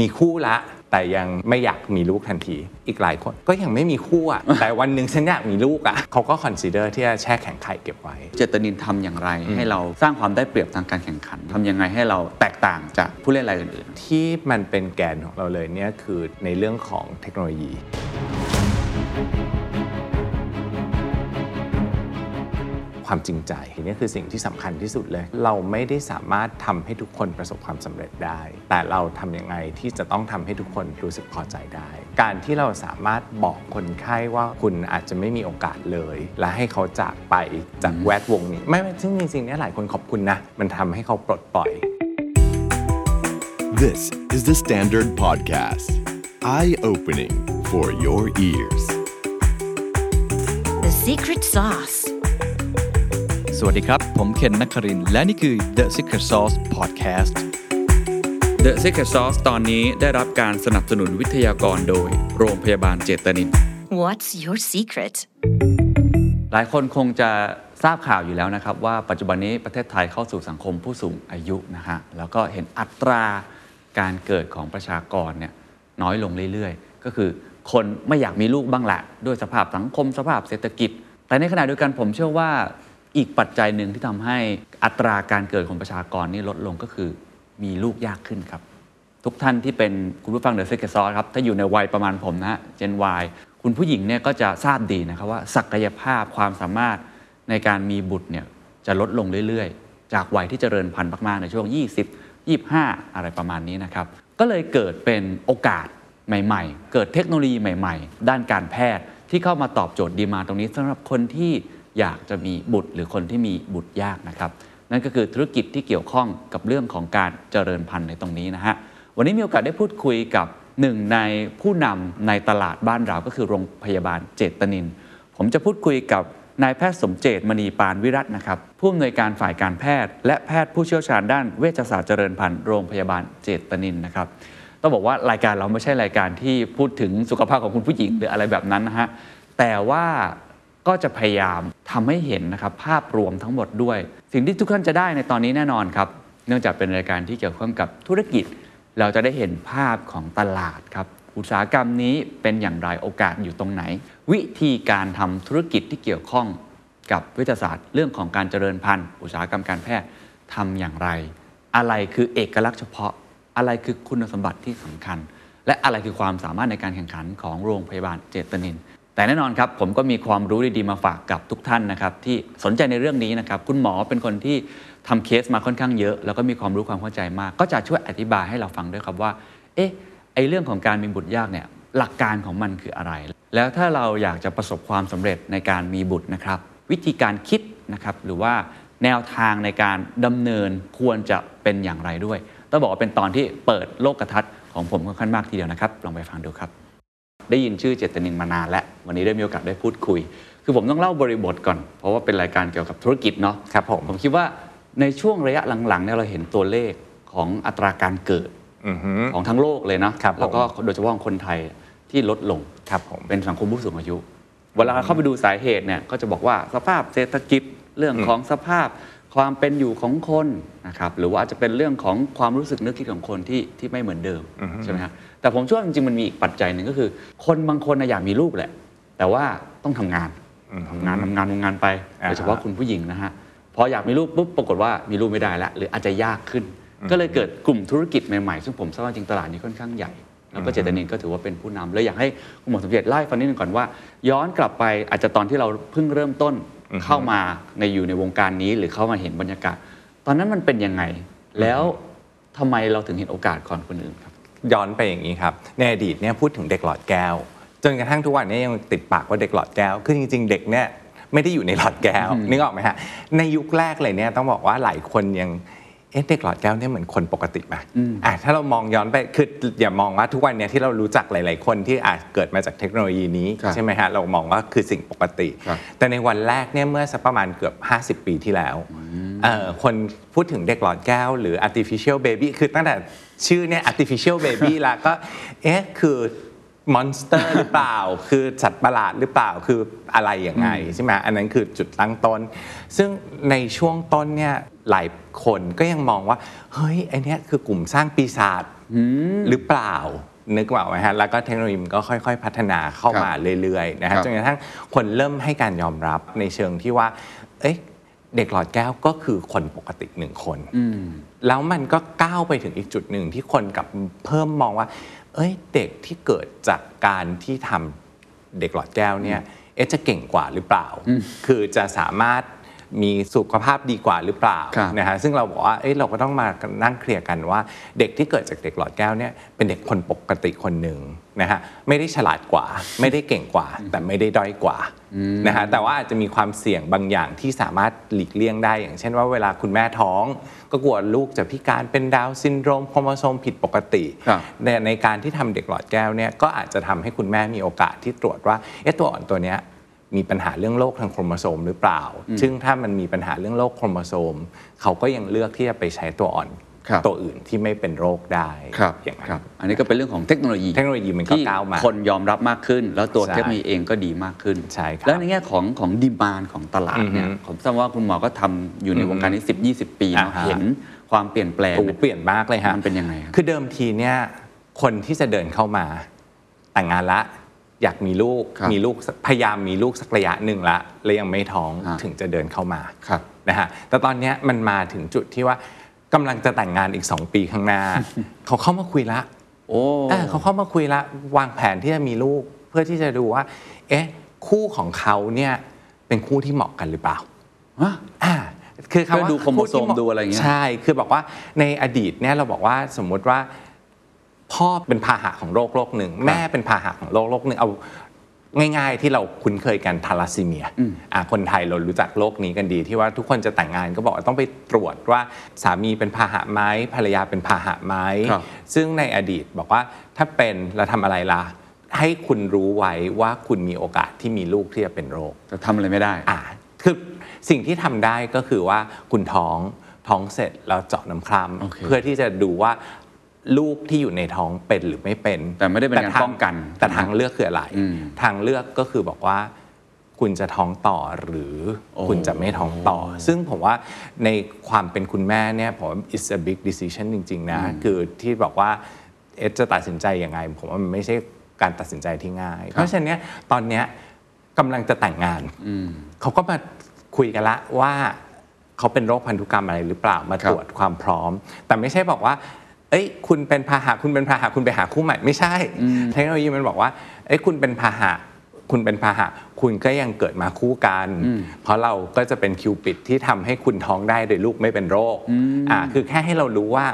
มีคู่ละ แต่ยังไม่อยากมีลูกทันที อีกหลายคนก็ยังไม่มีคู่อะ แต่วันหนึ่งฉันอยากมีลูกอะเขาก็คอนซีเดอร์ที่จะแช่แข็งไข่เก็บไว้ เจตนินทำอย่างไรให้เราสร้างความได้เปรียบทางการแข่งขันทำยังไงให้เราแตกต่างจากผู้เล่นรายอื่นที่มันเป็นแกนของเราเลยเนี่ยคือในเรื่องของเทคโนโลยี ความจริงใจนี่คือสิ่งที่สำคัญที่สุดเลย เราไม่ได้สามารถทำให้ทุกคนประสบความสำเร็จได้ แต่เราทำยังไงที่จะต้องทำให้ทุกคนรู้สึกพอใจได้ การที่เราสามารถบอกคนไข้ว่าคุณอาจจะไม่มีโอกาสเลย และให้เขาจากไปจากแวดวงนี้ ไม่ไม่ซึ่งจริงๆเนี่ยหลายคนขอบคุณนะ มันทำให้เขาปลดปล่อย This is the Standard Podcast. Eye opening for your ears. The secret sauce. สวัสดีครับ ผมเคนนักครินทร์และนี่คือ The Secret Sauce Podcast The Secret Sauce ตอนนี้ได้รับการสนับสนุนวิทยากรโดย โรงพยาบาลเจตนิน What's your secret? หลายคนคงจะทราบข่าวอยู่แล้วนะครับ ว่าปัจจุบันนี้ประเทศไทยเข้าสู่สังคมผู้สูงอายุนะฮะแล้วก็เห็นอัตราการเกิดของประชากรเนี่ยน้อยลงเรื่อยๆ ก็คือคนไม่อยากมีลูกบ้างแหละ ด้วยสภาพสังคมสภาพเศรษฐกิจ แต่ในขณะเดียวกันผมเชื่อว่า อีกปัจจัยหนึ่งที่ทำให้อัตราการเกิดของประชากรนี่ลดลงก็คือมีลูกยากขึ้นครับ ทุกท่านที่เป็นคุณผู้ฟังเดอะเซกเกอร์ซอครับ ถ้าอยู่ในวัยประมาณผมนะฮะเจน Y คุณผู้หญิงเนี่ยก็จะทราบดีนะครับว่าศักยภาพความสามารถในการมีบุตรเนี่ยจะลดลงเรื่อยๆ จากวัยที่เจริญพันธุ์มากๆในช่วง 20 25 อะไรประมาณนี้นะครับ ก็เลยเกิดเป็นโอกาสใหม่ ๆ เกิดเทคโนโลยีใหม่ ๆ ด้านการแพทย์ที่เข้ามาตอบโจทย์ดีมาตรงนี้สำหรับคนที่ อยากจะมีบุตรหรือคนที่มีบุตรยากนะครับ นั่นก็คือธุรกิจที่เกี่ยวข้องกับเรื่องของการเจริญพันธุ์ในตรงนี้นะฮะวันนี้มีโอกาสได้พูดคุยกับหนึ่งในผู้นำในตลาดบ้านเราก็คือโรงพยาบาลเจตนิน ผมจะพูดคุยกับนายแพทย์สมเจตมณีปานวิรัตน์นะครับผู้อำนวยการฝ่ายการแพทย์ และแพทย์ผู้เชี่ยวชาญด้านเวชศาสตร์เจริญพันธุ์โรงพยาบาลเจตนินนะครับต้องบอกว่ารายการเราไม่ใช่รายการที่พูดถึงสุขภาพของคุณผู้หญิงหรืออะไรแบบนั้นนะฮะแต่ว่า ก็จะพยายามทำให้เห็นนะครับภาพรวมทั้งหมดด้วย สิ่งที่ทุกท่านจะได้ในตอนนี้แน่นอนครับเนื่องจากเป็นรายการที่เกี่ยวข้องกับธุรกิจ เราจะได้เห็นภาพของตลาดครับอุตสาหกรรมนี้เป็นอย่างไรโอกาสอยู่ตรงไหน วิธีการทำธุรกิจที่เกี่ยวข้องกับวิทยาศาสตร์ เรื่องของการเจริญพันธุ์ อุตสาหกรรมการแพทย์ทำอย่างไร อะไรคือเอกลักษณ์เฉพาะ อะไรคือคุณสมบัติที่สำคัญ และอะไรคือความสามารถในการแข่งขันของโรงพยาบาลเจตนิน แต่แน่นอนครับผมก็มีความรู้ดีๆมาฝากกับทุกท่านนะครับที่สนใจในเรื่องนี้นะครับคุณหมอเป็นคนที่ทำเคสมาค่อนข้างเยอะ แล้วก็มีความรู้ความเข้าใจมาก ก็จะช่วยอธิบายให้เราฟังด้วยครับว่า เอ๊ะไอเรื่องของการมีบุตรยากเนี่ยหลักการของมันคืออะไร แล้วถ้าเราอยากจะประสบความสำเร็จในการมีบุตรนะครับ วิธีการคิดนะครับหรือว่าแนวทางในการดำเนินควรจะเป็นอย่างไรด้วยต้องบอกว่าเป็นตอนที่เปิดโลกทัศน์ของผมค่อนข้างมากทีเดียวนะครับ ลองไปฟังดูครับ ได้ยินชื่อเจตนินมานานแล้ววันนี้ได้มีโอกาสได้พูดคุย คือผมต้องเล่าบริบทก่อน เพราะว่าเป็นรายการเกี่ยวกับธุรกิจเนาะครับผมผมคิดว่าในช่วงระยะหลังๆเนี่ยเราเห็นตัวเลขของอัตราการเกิดอือฮึของทั้งโลกเลยนะครับผมแล้วก็โดยเฉพาะของคนไทยที่ลดลงครับผมเป็นสังคมผู้สูงอายุ เวลาเข้าไปดูสาเหตุเนี่ยก็จะบอกว่าสภาพเศรษฐกิจเรื่องของสภาพ ความเป็นอยู่ของคนนะครับหรือว่าอาจจะเป็นเรื่องของความรู้สึกนึกคิดของคนที่ที่ไม่เหมือนเดิมใช่ไหมครับแต่ผมเชื่อว่าจริงๆมันมีอีกปัจจัยหนึ่งก็คือ คนบางคนน่ะอยากมีลูกแหละ แต่ว่าต้องทำงานทำงานทำงานทำงานไปอ่าฮะโดยเฉพาะคุณผู้หญิงนะฮะพออยากมีลูกปุ๊บปรากฏว่ามีลูกไม่ได้แล้วหรืออาจจะยากขึ้น ก็เลยเกิดกลุ่มธุรกิจใหม่ๆซึ่งผมทราบว่าจริงตลาดนี้ค่อนข้างใหญ่แล้วก็เจตนินก็ถือว่าเป็นผู้นำเลยอยากให้คุณหมอสมเด็จไล่าให้ฟังนิดนึงก่อนว่า ย้อนกลับไปอาจจะตอนที่เราเพิ่งเริ่มต้น เข้ามาในอยู่ในวงการนี้หรือเข้ามาเห็นบรรยากาศ ตอนนั้นมันเป็นยังไง แล้วทำไมเราถึงเห็นโอกาสก่อนคนอื่นครับ ย้อนไปอย่างนี้ครับ ในอดีตเนี่ยพูดถึงเด็กหลอดแก้ว จนกระทั่งทุกวันนี้ยังติดปากว่าเด็กหลอดแก้ว คือจริง ๆ เด็กเนี่ยไม่ได้อยู่ในหลอดแก้วนึกออกไหมฮะในยุคแรกเลยเนี่ยต้องบอกว่าหลายคนยัง เอ๊ะเด็กหลอดแก้วเนี่ยเหมือนคนปกติไหมอะถ้าเรามองย้อนไปคืออย่ามองว่าทุกวันเนี้ที่เรารู้จักหลาย ๆ คนที่อาจเกิดมาจากเทคโนโลยีนี้ครับใช่ไหมฮะเรามองว่าคือสิ่งปกติครับแต่ในวันแรกเนี่ยเมื่อสักประมาณเกือบ 50 ปีที่แล้วเอ่อคนพูดถึงเด็กหลอดแก้วหรือ artificial baby คือตั้งแต่ชื่อเนี่ย artificial baby แล้วก็เอ๊ะคือ monster หรือเปล่า คือสัตว์ประหลาดหรือเปล่า คืออะไรยังไงใช่ไหมอันนั้นคือจุดตั้งต้น ซึ่งในช่วงต้นเนี่ย หลายคนก็ยังมองว่า เฮ้ยไอเนี้ยคือกลุ่มสร้างปีศาจหรือเปล่านึกว่าไหมฮะแล้วก็เทคโนโลยีมันก็ค่อย ๆ พัฒนาเข้ามาเรื่อยๆนะครัฮะบจนกระทั่งคนเริ่มให้การยอมรับในเชิงที่ว่า เอ๊ะเด็กหลอดแก้วก็คือคนปกติหนึ่งคนแล้วมันก็ก้าวไปถึงอีกจุดหนึ่งที่คนกลับเพิ่มมองว่า เอ้ยเด็กที่เกิดจากการที่ทำเด็กหลอดแก้วเนี่ยเอ๊ะจะเก่งกว่าหรือเปล่า คือจะสามารถ มีสุขภาพดีกว่าหรือเปล่าครับนะฮะซึ่งเราบอกว่าเอ้ยเราก็ต้องมานั่งเคลียร์กันว่า เด็กที่เกิดจากเด็กหลอดแก้วเนี่ยเป็นเด็กคนปกติคนหนึ่งนะฮะไม่ได้ฉลาดกว่า ไม่ได้เก่งกว่า แต่ไม่ได้ด้อยกว่านะฮะแต่ว่าอาจจะมีความเสี่ยงบางอย่างที่สามารถหลีกเลี่ยงได้ อย่างเช่นว่าเวลาคุณแม่ท้อง ก็กลัวลูกจะพิการเป็นดาวน์ซินโดรมโครโมโซมผิดปกติครับในในการที่ทำเด็กหลอดแก้วเนี่ยก็อาจจะทำให้คุณแม่มีโอกาสที่ตรวจว่าเอ๊ะตัวอ่อนตัวเนี้ย มีปัญหาเรื่องโรคทางโครโมโซมหรือเปล่า ซึ่งถ้ามันมีปัญหาเรื่องโรคโครโมโซม เขาก็ยังเลือกที่จะไปใช้ตัวอ่อนครับตัวอื่นที่ไม่เป็นโรคได้ครับอย่างนั้นครับอันนี้ก็เป็นเรื่องของเทคโนโลยี เทคโนโลยีมันก็ที่ก้าวมา คนยอมรับมากขึ้น แล้วตัวใช่เทคโนโลยีเองก็ดีมากขึ้น ใช่ครับ แล้วในแง่ของของดีมานของตลาดเนี่ยอือฮึผมทราบว่าคุณหมอก็ทำอยู่ในวงการนี้10 20ปีเนาะอ่าฮะเห็นความเปลี่ยนแปลงโอ้เปลี่ยนมากเลยฮะ มันเป็นยังไงครับคือเดิมทีเนี่ยคนที่จะเดินเข้ามาแต่งงานละ อยากมีลูกครับมีลูกสักพยายามมีลูกสักระยะหนึ่งละแล้วยังไม่ท้องอ่าถึงจะเดินเข้ามาครับนะฮะแต่ตอนเนี้ยมันมาถึงจุดที่ว่ากำลังจะแต่งงานอีก 2 ปีข้างหน้า เขาเข้ามาคุยละโอ้เออเขาเข้ามาคุยละวางแผนที่จะมีลูกเพื่อที่จะดูว่า เอ๊ะ คู่ของเขาเนี่ยเป็นคู่ที่เหมาะกันหรือเปล่าฮะอ่าคือคำว่าเพื่อดูโครโมโซมคู่ที่เหาดูอะไรอย่างเงี้ยใช่ คือบอกว่าในอดีตเนี่ยเราบอกว่าสมมุติว่า พ่อเป็นพาหะของโรคโรคหนึ่ง แม่เป็นพาหะของโรคโรคหนึ่งเอาง่าย ๆ ที่เราคุ้นเคยกันทาลัสซีเมียอ่าคนไทยเรารู้จักโรคนี้กันดี ที่ว่าทุกคนจะแต่งงานก็บอกว่าต้องไปตรวจว่าสามีเป็นพาหะไหมภรรยาเป็นพาหะไหมครับซึ่งในอดีตบอกว่าถ้าเป็นเราทำอะไรล่ะให้คุณรู้ไว้ว่าคุณมีโอกาสที่มีลูกที่จะเป็นโรคจะทำอะไรไม่ได้อ่าคือสิ่งที่ทำได้ก็คือว่าคุณท้องท้องเสร็จแล้วเจาะน้ำคร่โอเคำเพื่อที่จะดูว่า ลูกที่อยู่ในท้องเป็นหรือไม่เป็น แต่ไม่ได้เป็นการทป้องกัน แต่ทางเลือกคืออะไรอืมทางเลือกก็คือบอกว่าคุณจะท้องต่อหรือโอ้คุณจะไม่ท้องต่อ ซึ่งผมว่าในความเป็นคุณแม่เนี่ยผมว่า it's a big decision จริง ๆ นะ คือที่บอกว่าเอสจะตัดสินใจยังไง ผมว่ามันไม่ใช่การตัดสินใจที่ง่าย เพราะฉะนั้นเนี่ยตอนเนี้ยกำลังจะแต่งงานเขาก็มาคุยกันละว่าเขาเป็นโรคพันธุกรรมอะไรหรือเปล่ามาครับตรวจความพร้อม แต่ไม่ใช่บอกว่า เอ้ยคุณเป็นพาหะคุณเป็นพาหะคุณไปหาคู่ใหม่ไม่ใช่ เทคโนโลยีมันบอกว่าเอ้ยคุณเป็นพาหะคุณเป็นพาหะคุณก็ยังเกิดมาคู่กัน เพราะเราก็จะเป็นคิวปิดที่ทำให้คุณท้องได้โดยลูกไม่เป็นโรคอ่าคือแค่ให้เรารู้ว่า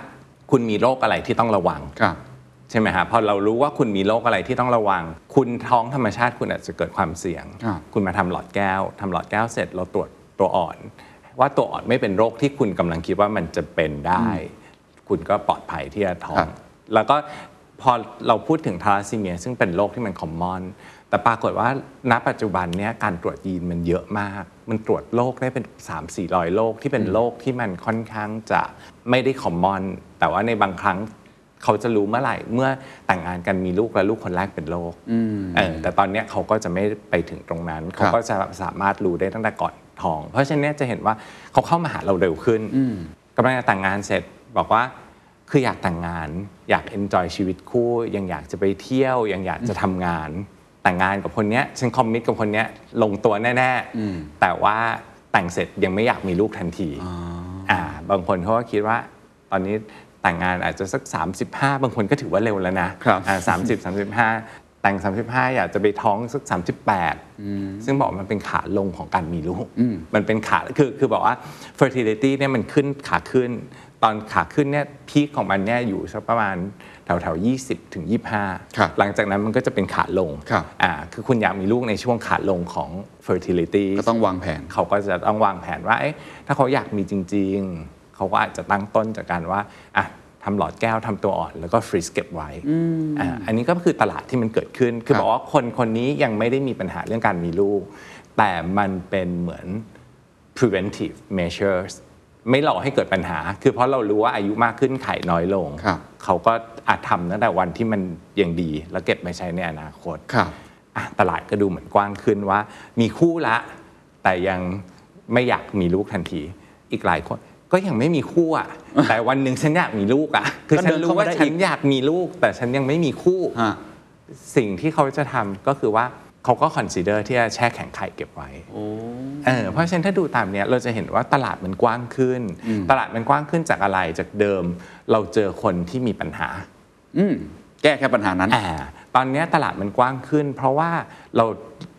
คุณมีโรคอะไรที่ต้องระวังครับใช่ไหมฮะพอเรารู้ว่าคุณมีโรคอะไรที่ต้องระวัง คุณท้องธรรมชาติคุณอาจจะเกิดความเสี่ยงครับคุณมาทำหลอดแก้วทำหลอดแก้วเสร็จเราตรวจตัวอ่อน ว่าตัวอ่อนไม่เป็นโรคที่คุณกำลังคิดว่ามันจะเป็นได้ คุณก็ปลอดภัยที่จะท้อครังบแล้วก็พอเราพูดถึงทาราซีเมีย ซึ่งเป็นโรคที่มันคอมมอน แต่ปรากฏว่าณปัจจุบันเนี้ยการตรวจยีนมันเยอะมาก มันตรวจโรคได้เป็น 3 4 0 0โรคที่เป็นโรคที่มันค่อนข้างจะไม่ได้คอมมอน แต่ว่าในบางครั้งเขาจะรู้เมื่อไหร่เมื่อแต่งงานกันมีลูกแล้วลูกคนแรกเป็นโรคเออแต่ตอนเนี้ยเขาก็จะไม่ไปถึงตรงนั้น เขาก็จะสามารถรู้ได้ตั้งแต่ก่อนท้อง เพราะฉะนั้นเนี่ยจะเห็นว่าเขาเข้ามาหาเราเร็วขึ้นกำลังจะแต่งงานเสร็จบอกว่า คืออยากแต่งงาน อยากเอนจอยชีวิตคู่ ยังอยากจะไปเที่ยว ยังอยากจะทำงาน แต่งงานกับคนเนี้ยฉันคอมมิตกับคนเนี้ยลงตัวแน่ๆแต่ว่าแต่งเสร็จยังไม่อยากมีลูกทันทีอ่าบางคนเขาก็คิดว่า ตอนนี้แต่งงานอาจจะสัก 35 บางคนก็ถือว่าเร็วแล้วนะครับอ่า30 35แต่ง 35 อยากจะไปท้องสัก 38 ซึ่งบอกว่ามันเป็นขาลงของการมีลูก มันเป็นขา คือ คือบอกว่า fertility เนี่ยมันขึ้นขาขึ้น ตอนขาขึ้นเนี่ยพีคของมันเนี่ยอยู่สักประมาณแถวแถวๆ20ถึงครับ25หลังจากนั้นมันก็จะเป็นขาลงครับอ่าคือคุณอยากมีลูกในช่วงขาลงของ fertility ก็ต้องวางแผน เขาก็จะต้องวางแผนว่าเอ๊ะถ้าเขาอยากมีจริง ๆ เขาก็อาจจะตั้งต้นจากการว่าอะทำหลอดแก้วทำตัวอ่อนแล้วก็ฟรีซเก็บไว้อ่าอันนี้ก็คือตลาดที่มันเกิดขึ้น คือครับบอกว่าคนคนนี้ยังไม่ได้มีปัญหาเรื่องการมีลูก แต่มันเป็นเหมือน preventive measures ไม่หลอกให้เกิดปัญหา คือเพราะเรารู้ว่าอายุมากขึ้นไข่น้อยลง ครับ เขาก็อาจทำตั้งแต่วันที่มันยังดี แล้วเก็บไปใช้ในอนาคตครับ อะตลาดก็ดูเหมือนกว้างขึ้นว่า มีคู่ละ แต่ยังไม่อยากมีลูกทันที อีกหลายคน ก็ยังไม่มีคู่อะ แต่วันหนึ่งฉันอยากมีลูกอะ คือก็ฉัเดินนรู้เข้ามาว่าได้ฉัอีนกอยากมีลูก แต่ฉันยังไม่มีคู่ ฮะ สิ่งที่เขาจะทำก็คือว่า เขาก็คอนซีเดอร์ที่จะแช่แข็งไข่เก็บไว้โอ้เออเพราะฉะนั้นถ้าดูตามเนี้ยเราจะเห็นว่าตลาดมันกว้างขึ้น ตลาดมันกว้างขึ้นจากอะไรจากเดิม เราเจอคนที่มีปัญหาอืมแก้แค่ปัญหานั้นอ่าตอนเนี้ยตลาดมันกว้างขึ้น เพราะว่าเรา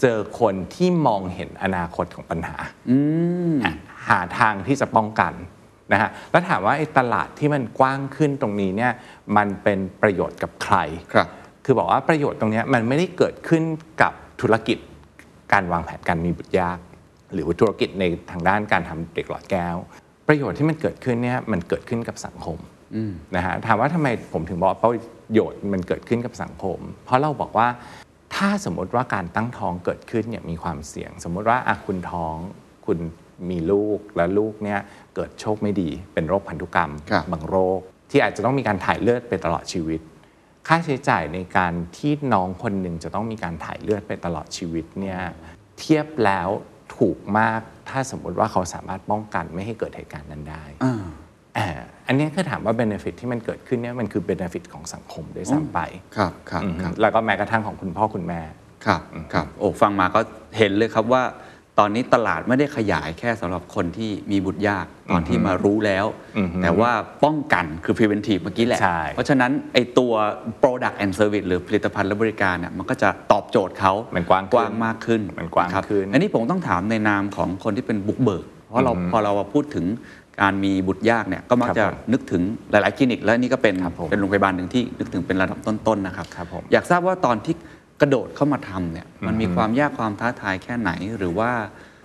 เจอคนที่มองเห็นอนาคตของปัญหาอืมอะหาทางที่จะป้องกันนะฮะแล้วถามว่าไอ้ตลาดที่มันกว้างขึ้นตรงนี้เนี่ยมันเป็นประโยชน์กับใครครับคือบอกว่าประโยชน์ตรงเนี้ยมันไม่ได้เกิดขึ้นกับ ธุรกิจการวางแผนการมีบุตรยาก หรือว่าธุรกิจในทางด้านการทำเด็กหลอดแก้ว ประโยชน์ที่มันเกิดขึ้นเนี่ยมันเกิดขึ้นกับสังคมนะฮะถามว่าทำไมผมถึงบอกว่าประโยชน์มันเกิดขึ้นกับสังคม เพราะเราบอกว่าถ้าสมมติว่าการตั้งท้องเกิดขึ้นเนี่ยมีความเสี่ยง สมมติว่าอะคุณท้องคุณมีลูกแล้วลูกเนี่ยเกิดโชคไม่ดี เป็นโรคพันธุกรรมครับบางโรค ที่อาจจะต้องมีการถ่ายเลือดไปตลอดชีวิต ค่าใช้จ่ายในการที่น้องคนหนึ่งจะต้องมีการถ่ายเลือดไปตลอดชีวิตเนี่ยเทียบแล้วถูกมากถ้าสมมติว่าเขาสามารถป้องกันไม่ให้เกิดเหตุการณ์นั้นได้อ่าอ่าอันนี้คือถามว่า benefit ที่มันเกิดขึ้นเนี่ยมันคือ benefit ของสังคมด้วยซ้ำไป ครับครับอืมครับแล้วก็แม้กระทั่งของคุณพ่อคุณแม่ ครับครับโอ้ฟังมาก็เห็นเลยครับว่า ตอนนี้ตลาดไม่ได้ขยายแค่สำหรับคนที่มีบุตรยากตอนที่มารู้แล้วอือฮึแต่ว่าป้องกันคือ preventive เมื่อกี้แหละใช่เพราะฉะนั้นไอตัว product and service หรือผลิตภัณฑ์และบริการเนี่ยมันก็จะตอบโจทย์เขามันกว้างขึ้นกว้างมากขึ้นมันกว้างครับขึ้นอันนี้ผมต้องถามในนามของคนที่เป็นบุกเบิก เพราะเราพอเราพูดถึงการมีบุตรยากเนี่ยก็มักครับจะผมนึกถึงหลาย ๆ คลินิก และนี่ก็เป็นครับผมเป็นโรงพยาบาลหนึ่งที่นึกถึงเป็นระดับต้น ๆ นะครับครับผมอยากทราบว่าตอนที่ กระโดดเข้ามาทำเนี่ยมันมีความยากความท้าทายแค่ไหน หรือว่า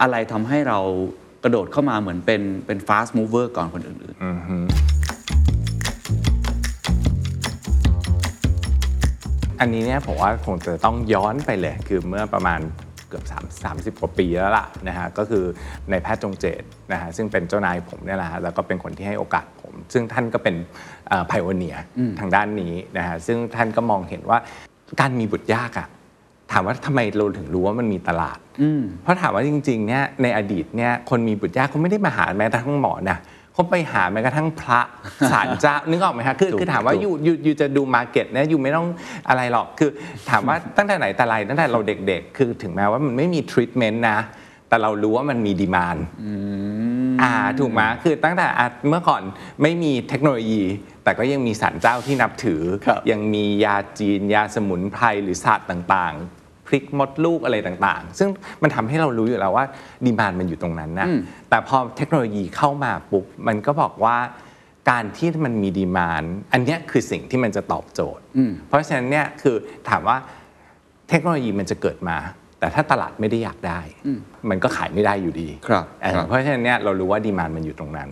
อะไรทำให้เรากระโดดเข้ามาเหมือนเป็นเป็น fast mover ก่อนคนอื่นอือฮึอันนี้เนี่ยผมว่าคงจะต้องย้อนไปเลย คือเมื่อประมาณเกือบ3 30 กว่าปีแล้วล่ะนะฮะก็คือในแพทย์จงเจตนะฮะซึ่งเป็นเจ้านายผมเนี่ยแหละฮะแล้วก็เป็นคนที่ให้โอกาสผม ซึ่งท่านก็เป็นไพโอเนียทางด้านนี้นะฮะซึ่งท่านก็มองเห็นว่า การมีบุตรยากอะถามว่าทำไมเราถึงรู้ว่ามันมีตลาด เพราะถามว่าจริงๆเนี่ยในอดีตเนี่ยคนมีบุตรยากเขาไม่ได้มาหาแม้กระทั่งหมอนะเขาไปหาแม้กระทั่งพระสารเจ้านึกออกไหมคะคือถูกคือถามว่าถูกอยู่อยู่อยู่จะดูมาเก็ตเนี่ยอยู่ไม่ต้องอะไรหรอกคือถามว่าตั้งแต่ไหนแต่ไรตั้งแต่เราเด็กๆ คือถึงแม้ว่ามันไม่มีทรีทเมนต์นะ แต่เรารู้ว่ามันมี demand อ่าถูกไหมคือตั้งแต่อะเมื่อก่อนไม่มีเทคโนโลยี แต่ก็ยังมีศาลเจ้าที่นับถือครับยังมียาจีน ยาสมุนไพรหรือศาสตร์ต่างๆพลิกมดลูกอะไรต่างๆ ซึ่งมันทำให้เรารู้อยู่แล้วว่า demand มันอยู่ตรงนั้นนะแต่พอเทคโนโลยีเข้ามาปุ๊บมันก็บอกว่าการที่มันมีดีมานอันเนี้ยคือสิ่งที่มันจะตอบโจทย์ เพราะฉะนั้นเนี่ยคือถามว่าเทคโนโลยีมันจะเกิดมา แต่ถ้าตลาดไม่ได้อยากได้ มันก็ขายไม่ได้อยู่ดีครับเออครับเพราะฉะนั้นเนี่ยเรารู้ว่าดีมานมันอยู่ตรงนั้น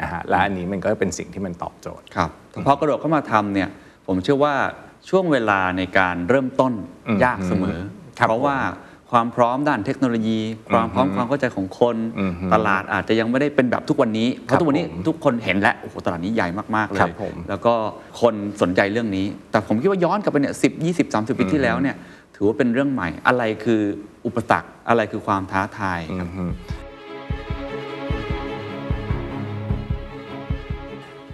นะฮะและอันนี้มันก็เป็นสิ่งที่มันตอบโจทย์ๆครับพอกระโดดเข้ามาทำเนี่ยผมเชื่อว่าช่วงเวลาในการเริ่มต้นอืมยากเสมอครับเพราะว่าความพร้อมด้านเทคโนโลยี ความพร้อมความเข้าใจของคนอืมตลาดอาจจะยังไม่ได้เป็นแบบทุกวันนี้ เพราะทุกวันนี้ผมทุกคนเห็นแล้วโอ้โหตลาดนี้ใหญ่มากๆเลครัยบผมแล้วก็คนสนใจเรื่องนี้ แต่ผมคิดว่าย้อนกลับไปเนี่ยสิบยี่สิบสามสิบปีที่แล้วเนี่ย ถือว่าเป็นเรื่องใหม่ อะไรคืออุปสรรคอะไรคือความท้าทายครับ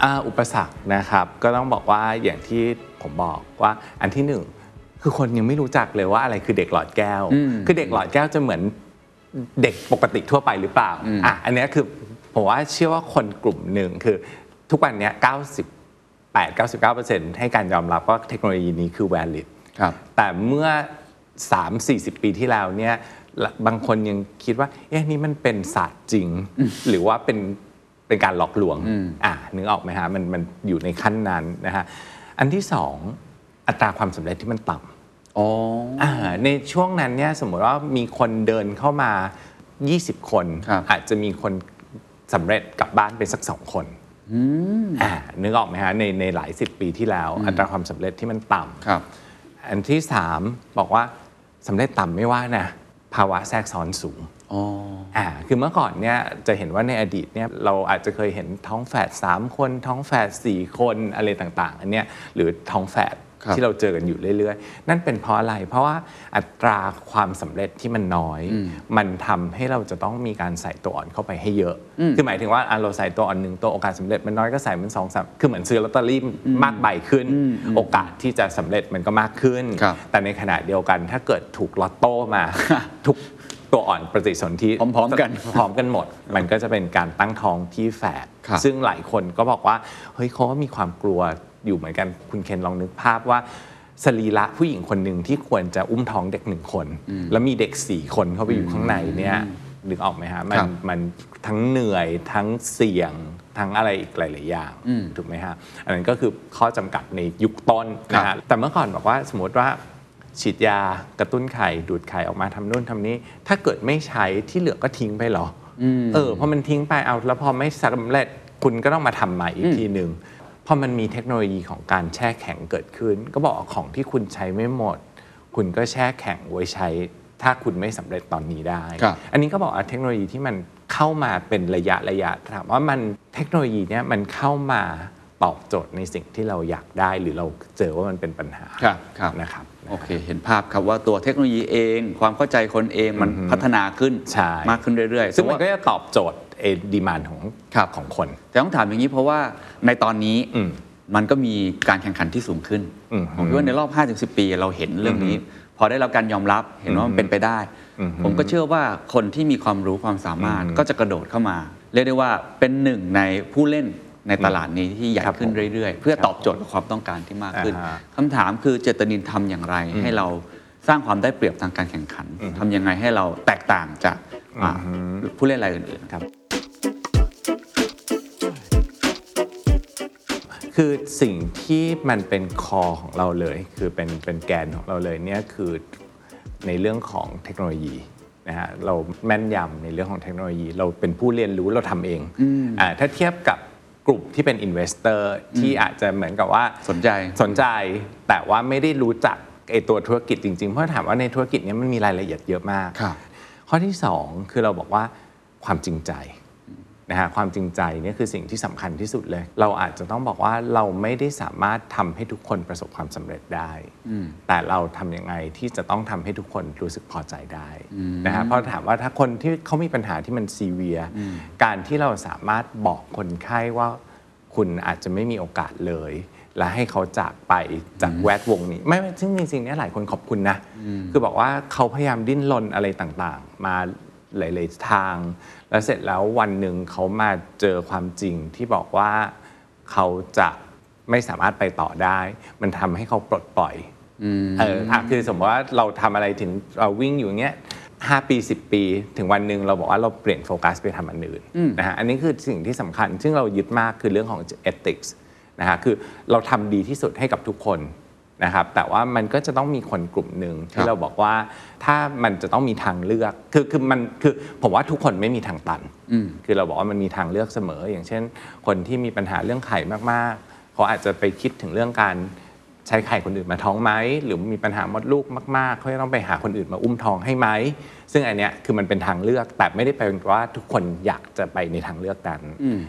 อ่าอุปสรรคนะครับ ก็ต้องบอกว่าอย่างที่ผมบอกว่าอันที่หนึ่งคือคนยังไม่รู้จักเลยว่าอะไรคือเด็กหลอดแก้ว คือเด็กหลอดแก้วจะเหมือนเด็กปกติทั่วไปหรือเปล่าอะอันเนี้ยคือผมว่าเชื่อว่าคนกลุ่มหนึ่งคือทุกวันเนี้ย98 99ให้การยอมรับว่าเทคโนโลยีนี้คือ valid ครับ แต่เมื่อ 3 40 ปีที่แล้วเนี่ยละบางคนยังคิดว่า เอ๊ะนี่มันเป็นศาสตร์จริง หรือว่าเป็นเป็นการหลอกลวงอ่านึกออกไหมฮะมันมันอยู่ในขั้นนั้นนะฮะอันที่สองอัตราความสำเร็จที่มันต่ำอ๋ออ่าในช่วงนั้นเนี่ยสมมติว่ามีคนเดินเข้ามา 20 คนครับอาจจะมีคนสำเร็จกลับบ้านไปสักสองคนอ่านึกออกไหมฮะในในหลายสิบปีที่แล้ว อัตราความสำเร็จที่มันต่ำครับ อันที่สามบอกว่าสำเร็จต่ำไม่ว่านะภาวะแทรกซ้อนสูงอ๋ออ่าคือเมื่อก่อนเนี่ยจะเห็นว่าในอดีตเนี่ยเราอาจจะเคยเห็นท้องแฝด3 คน ท้องแฝด4 คนอะไรต่างๆอันเนี้ยหรือท้องแฝดครับ ที่เราเจอกันอยู่เรื่อยๆ นั่นเป็นเพราะอะไร เพราะว่าอัตราความสำเร็จที่มันน้อย มันทำให้เราจะต้องมีการใส่ตัวอ่อนเข้าไปให้เยอะ คือหมายถึงว่าอะเราใส่ตัวอ่อนหนึ่งตัวโอกาสสำเร็จมันน้อยก็ใส่มันสองสามคือเหมือนซื้อลอตเตอรี่มากใบขึ้น โอกาสที่จะสำเร็จมันก็มากขึ้นครับแต่ในขณะเดียวกันถ้าเกิดถูกลอตโต้มาทุกตัวอ่อนปฏิสนธิพร้อมๆกันพร้อมกันหมด มันก็จะเป็นการตั้งท้องที่แฝดครับซึ่งหลายคนก็บอกว่าเฮ้ยเขาก็มีความกลัว อยู่เหมือนกันคุณเคนลองนึกภาพว่าสรีระผู้หญิงคนหนึ่งที่ควรจะอุ้มท้องเด็กหนึ่งคน แล้วมีเด็กสี่คนเข้าไปอยู่ข้างในเนี่ยนึกออกไหมฮะมัครันบมันทั้งเหนื่อยทั้งเสี่ยงทั้งอะไรอีกหลาย ๆ อย่างถูกไหมฮะอันนั้นก็คือข้อจำกัดในยุคต้นนะครัฮะบแต่เมื่อก่อนบอกว่าสมมติว่าฉีดยากระตุ้นไข่ดูดไข่ออกมาทำนู่นทำนี้ ถ้าเกิดไม่ใช้ที่เหลือก็ทิ้งไปเหรออเออพอมันทิ้งไปเอาแล้วพอไม่สำเร็จคุณก็ต้องมาทำใหม่อีกทีหนึ่ง พอมันมีเทคโนโลยีของการแช่แข็งเกิดขึ้น ก็บอกว่าของที่คุณใช้ไม่หมด คุณก็แช่แข็งไว้ใช้ ถ้าคุณไม่สำเร็จตอนนี้ได้ครับอันนี้ก็บอกว่าเทคโนโลยีที่มันเข้ามาเป็นระยะระยะถามว่ามันเทคโนโลยีเนี้ยมันเข้ามาตอบโจทย์ในสิ่งที่เราอยากได้หรือเราเจอว่ามันเป็นปัญหาครับครับนะครับโอเค เห็นภาพครับว่าตัวเทคโนโลยีเอง ความเข้าใจคนเองมันพัฒนาขึ้นใช่มากขึ้นเรื่อยๆ ซึ่งมันแต่ว่าก็จะตอบโจทย์เอ ดีมานของครับของคน แต่ต้องถามอย่างนี้เพราะว่าในตอนนี้อืมมันก็มีการแข่งขันที่สูงขึ้นอืมผมคิดว่าในรอบ 5-10 ปีเราเห็นเรื่องนี้ พอได้รับการยอมรับเห็นว่ามันเป็นไปได้อืมผมก็เชื่อว่าคนที่มีความรู้ความสามารถก็จะกระโดดเข้ามา เรียกได้ว่าเป็นหนึ่งในผู้เล่นในตลาดนี้ที่ใหญ่ครับขึ้นผมเรื่อย ๆ เพื่อตอบโจทย์กับความต้องการที่มากขึ้นอ่าฮะคำถามคือเจตนินทำอย่างไร ให้เราสร้างความได้เปรียบทางการแข่งขันทำยังไงให้เราแตกต่างจากอ่าผู้เล่นรายอื่นๆครับ คือสิ่งที่มันเป็น core ของเราเลย คือเป็นเป็นแกนของเราเลยเนี่ยคือในเรื่องของเทคโนโลยีนะฮะเราแม่นยำในเรื่องของเทคโนโลยี เราเป็นผู้เรียนรู้เราทำเองอ่าถ้าเทียบกับกลุ่มที่เป็น investor ที่อาจจะเหมือนกับว่าสนใจสนใจ แต่ว่าไม่ได้รู้จักไอตัวธุรกิจจริงๆ เพราะถามว่าในธุรกิจเนี้มันมีรายละเอียดเยอะมากครับข้อที่ 2 คือเราบอกว่าความจริงใจ นะฮะความจริงใจเนี่ยคือสิ่งที่สำคัญที่สุดเลย เราอาจจะต้องบอกว่าเราไม่ได้สามารถทำให้ทุกคนประสบความสำเร็จได้ แต่เราทำยังไงที่จะต้องทำให้ทุกคนรู้สึกพอใจได้นะฮะเพราะถามว่าถ้าคนที่เขามีปัญหาที่มันซีเวียการที่เราสามารถบอกคนไข้ว่าคุณอาจจะไม่มีโอกาสเลย และให้เขาจากไปจากแวดวงนี้ ไม่ไม่ซึ่งจริงๆเนี่ยหลายคนขอบคุณนะ คือบอกว่าเขาพยายามดิ้นรนอะไรต่างๆ มา หลาย ๆ ทาง แล้วเสร็จแล้ววันหนึ่งเขามาเจอความจริงที่บอกว่าเขาจะไม่สามารถไปต่อได้ มันทำให้เขาปลดปล่อยเอออะคือสมมติว่าเราทำอะไรถึงเราวิ่งอยู่เนี้ยห้าปี10ปี ถึงวันหนึ่งเราบอกว่าเราเปลี่ยนโฟกัสไปทำอันอื่นนะฮะอันนี้คือสิ่งที่สำคัญ ซึ่งเรายึดมากคือเรื่องของ ethics นะฮะคือเราทำดีที่สุดให้กับทุกคน นะครับแต่ว่ามันก็จะต้องมีคนกลุ่มหนึ่งครัที่บเราบอกว่าถ้ามันจะต้องมีทางเลือกคือคือมันคือผมว่าทุกคนไม่มีทางตันคือเราบอกว่ามันมีทางเลือกเสมอ อย่างเช่น คนที่มีปัญหาเรื่องไข่มากๆเขาอาจจะไปคิดถึงเรื่องการ ใช้ไข่คนอื่นมาท้องไหมหรือมีปัญหามดลูกมากๆเขาจะต้องไปหาคนอื่นมาอุ้มท้องให้ไหมซึ่งอันเนี้ยคือมันเป็นทางเลือกแต่ไม่ได้แปลว่าทุกคนอยากจะไปในทางเลือกนั้น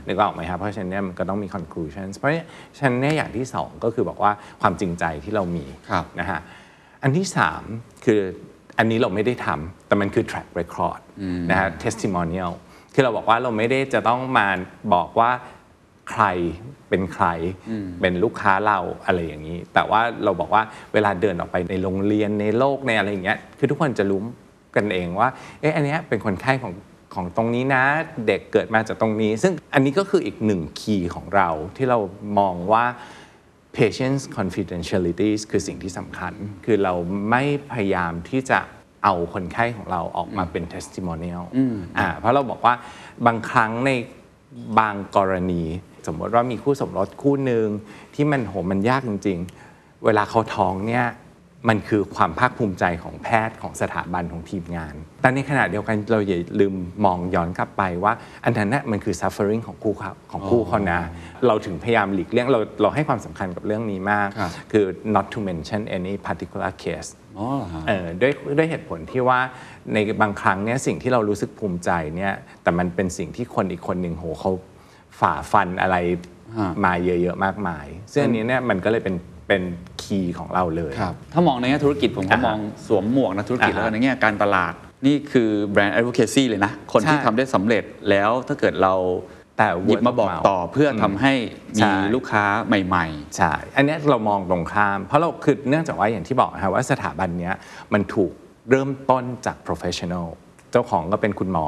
นึกออกไหมครับเพราะฉะนั้นเนี่ยมันก็ต้องมี conclusion เพราะฉะนั้นเนี่ยอย่างที่สองก็คือบอกว่าความจริงใจที่เรามีครับนะฮะอันที่สามคืออันนี้เราไม่ได้ทำแต่มันคือ track record นะฮะ testimonial คือเราบอกว่าเราไม่ได้จะต้องมาบอกว่า ใครเป็นใครเป็นลูกค้าเราอะไรอย่างนี้ แต่ว่าเราบอกว่าเวลาเดินออกไปในโรงเรียนในโลกในอะไรอย่างเงี้ยคือทุกคนจะรู้กันเองว่าเอ๊ะอันเนี้ยเป็นคนไข้ของของตรงนี้นะเด็กเกิดมาจากตรงนี้ ซึ่งอันนี้ก็คืออีกหนึ่งคีย์ของเราที่เรามองว่า patients confidentiality คือสิ่งที่สำคัญ คือเราไม่พยายามที่จะเอาคนไข้ของเราออกมาเป็น testimonial อ่าเพราะเราบอกว่าบางครั้งในบางกรณี สมมติว่ามีคู่สมรสคู่หนึ่งที่มันโหมันยากจริง ๆ เวลาเขาท้องเนี่ยมันคือความภาคภูมิใจของแพทย์ของสถาบันของทีมงาน แต่ในขณะเดียวกันเราอย่าลืมมองย้อนกลับไปว่า อันนั้นน่ะมันคือ suffering ของคู่เขาของคู่เขานะ เราถึงพยายามหลีกเลี่ยงเราเราให้ความสำคัญกับเรื่องนี้มากครับคือ not to mention any particular case อ๋อเหรอฮะเออด้วยด้วยเหตุผลที่ว่าในบางครั้งเนี่ยสิ่งที่เรารู้สึกภูมิใจเนี่ยแต่มันเป็นสิ่งที่คนอีกคนหนึ่งโหเขา ฝ่าฟันอะไรฮะมาเยอะๆมากมาย ซึ่งอันนี้เนี่ยมันก็เลยเป็นเป็นคีย์ของเราเลยถ้ามองในแง่ธุรกิจผมก็อ่าฮะมองสวมหมวกนักธุรกิจอ่าฮะแล้วกันในแง่การตลาดนี่คือแบรนด์ advocacy เลยนะ คนที่ใช่ทำได้สำเร็จแล้วถ้าเกิดเราแต่หยิบมาบอก word of mouth ต่อเพื่อทำให้ใช่มีลูกค้าใหม่ใช่ อันเนี้ยเรามองตรงข้าม เพราะเราคือเนื่องจากว่าอย่างที่บอกนะครับว่าสถาบันเนี้ยมันถูกเริ่มต้นจาก professional เจ้าของก็เป็นคุณหมอ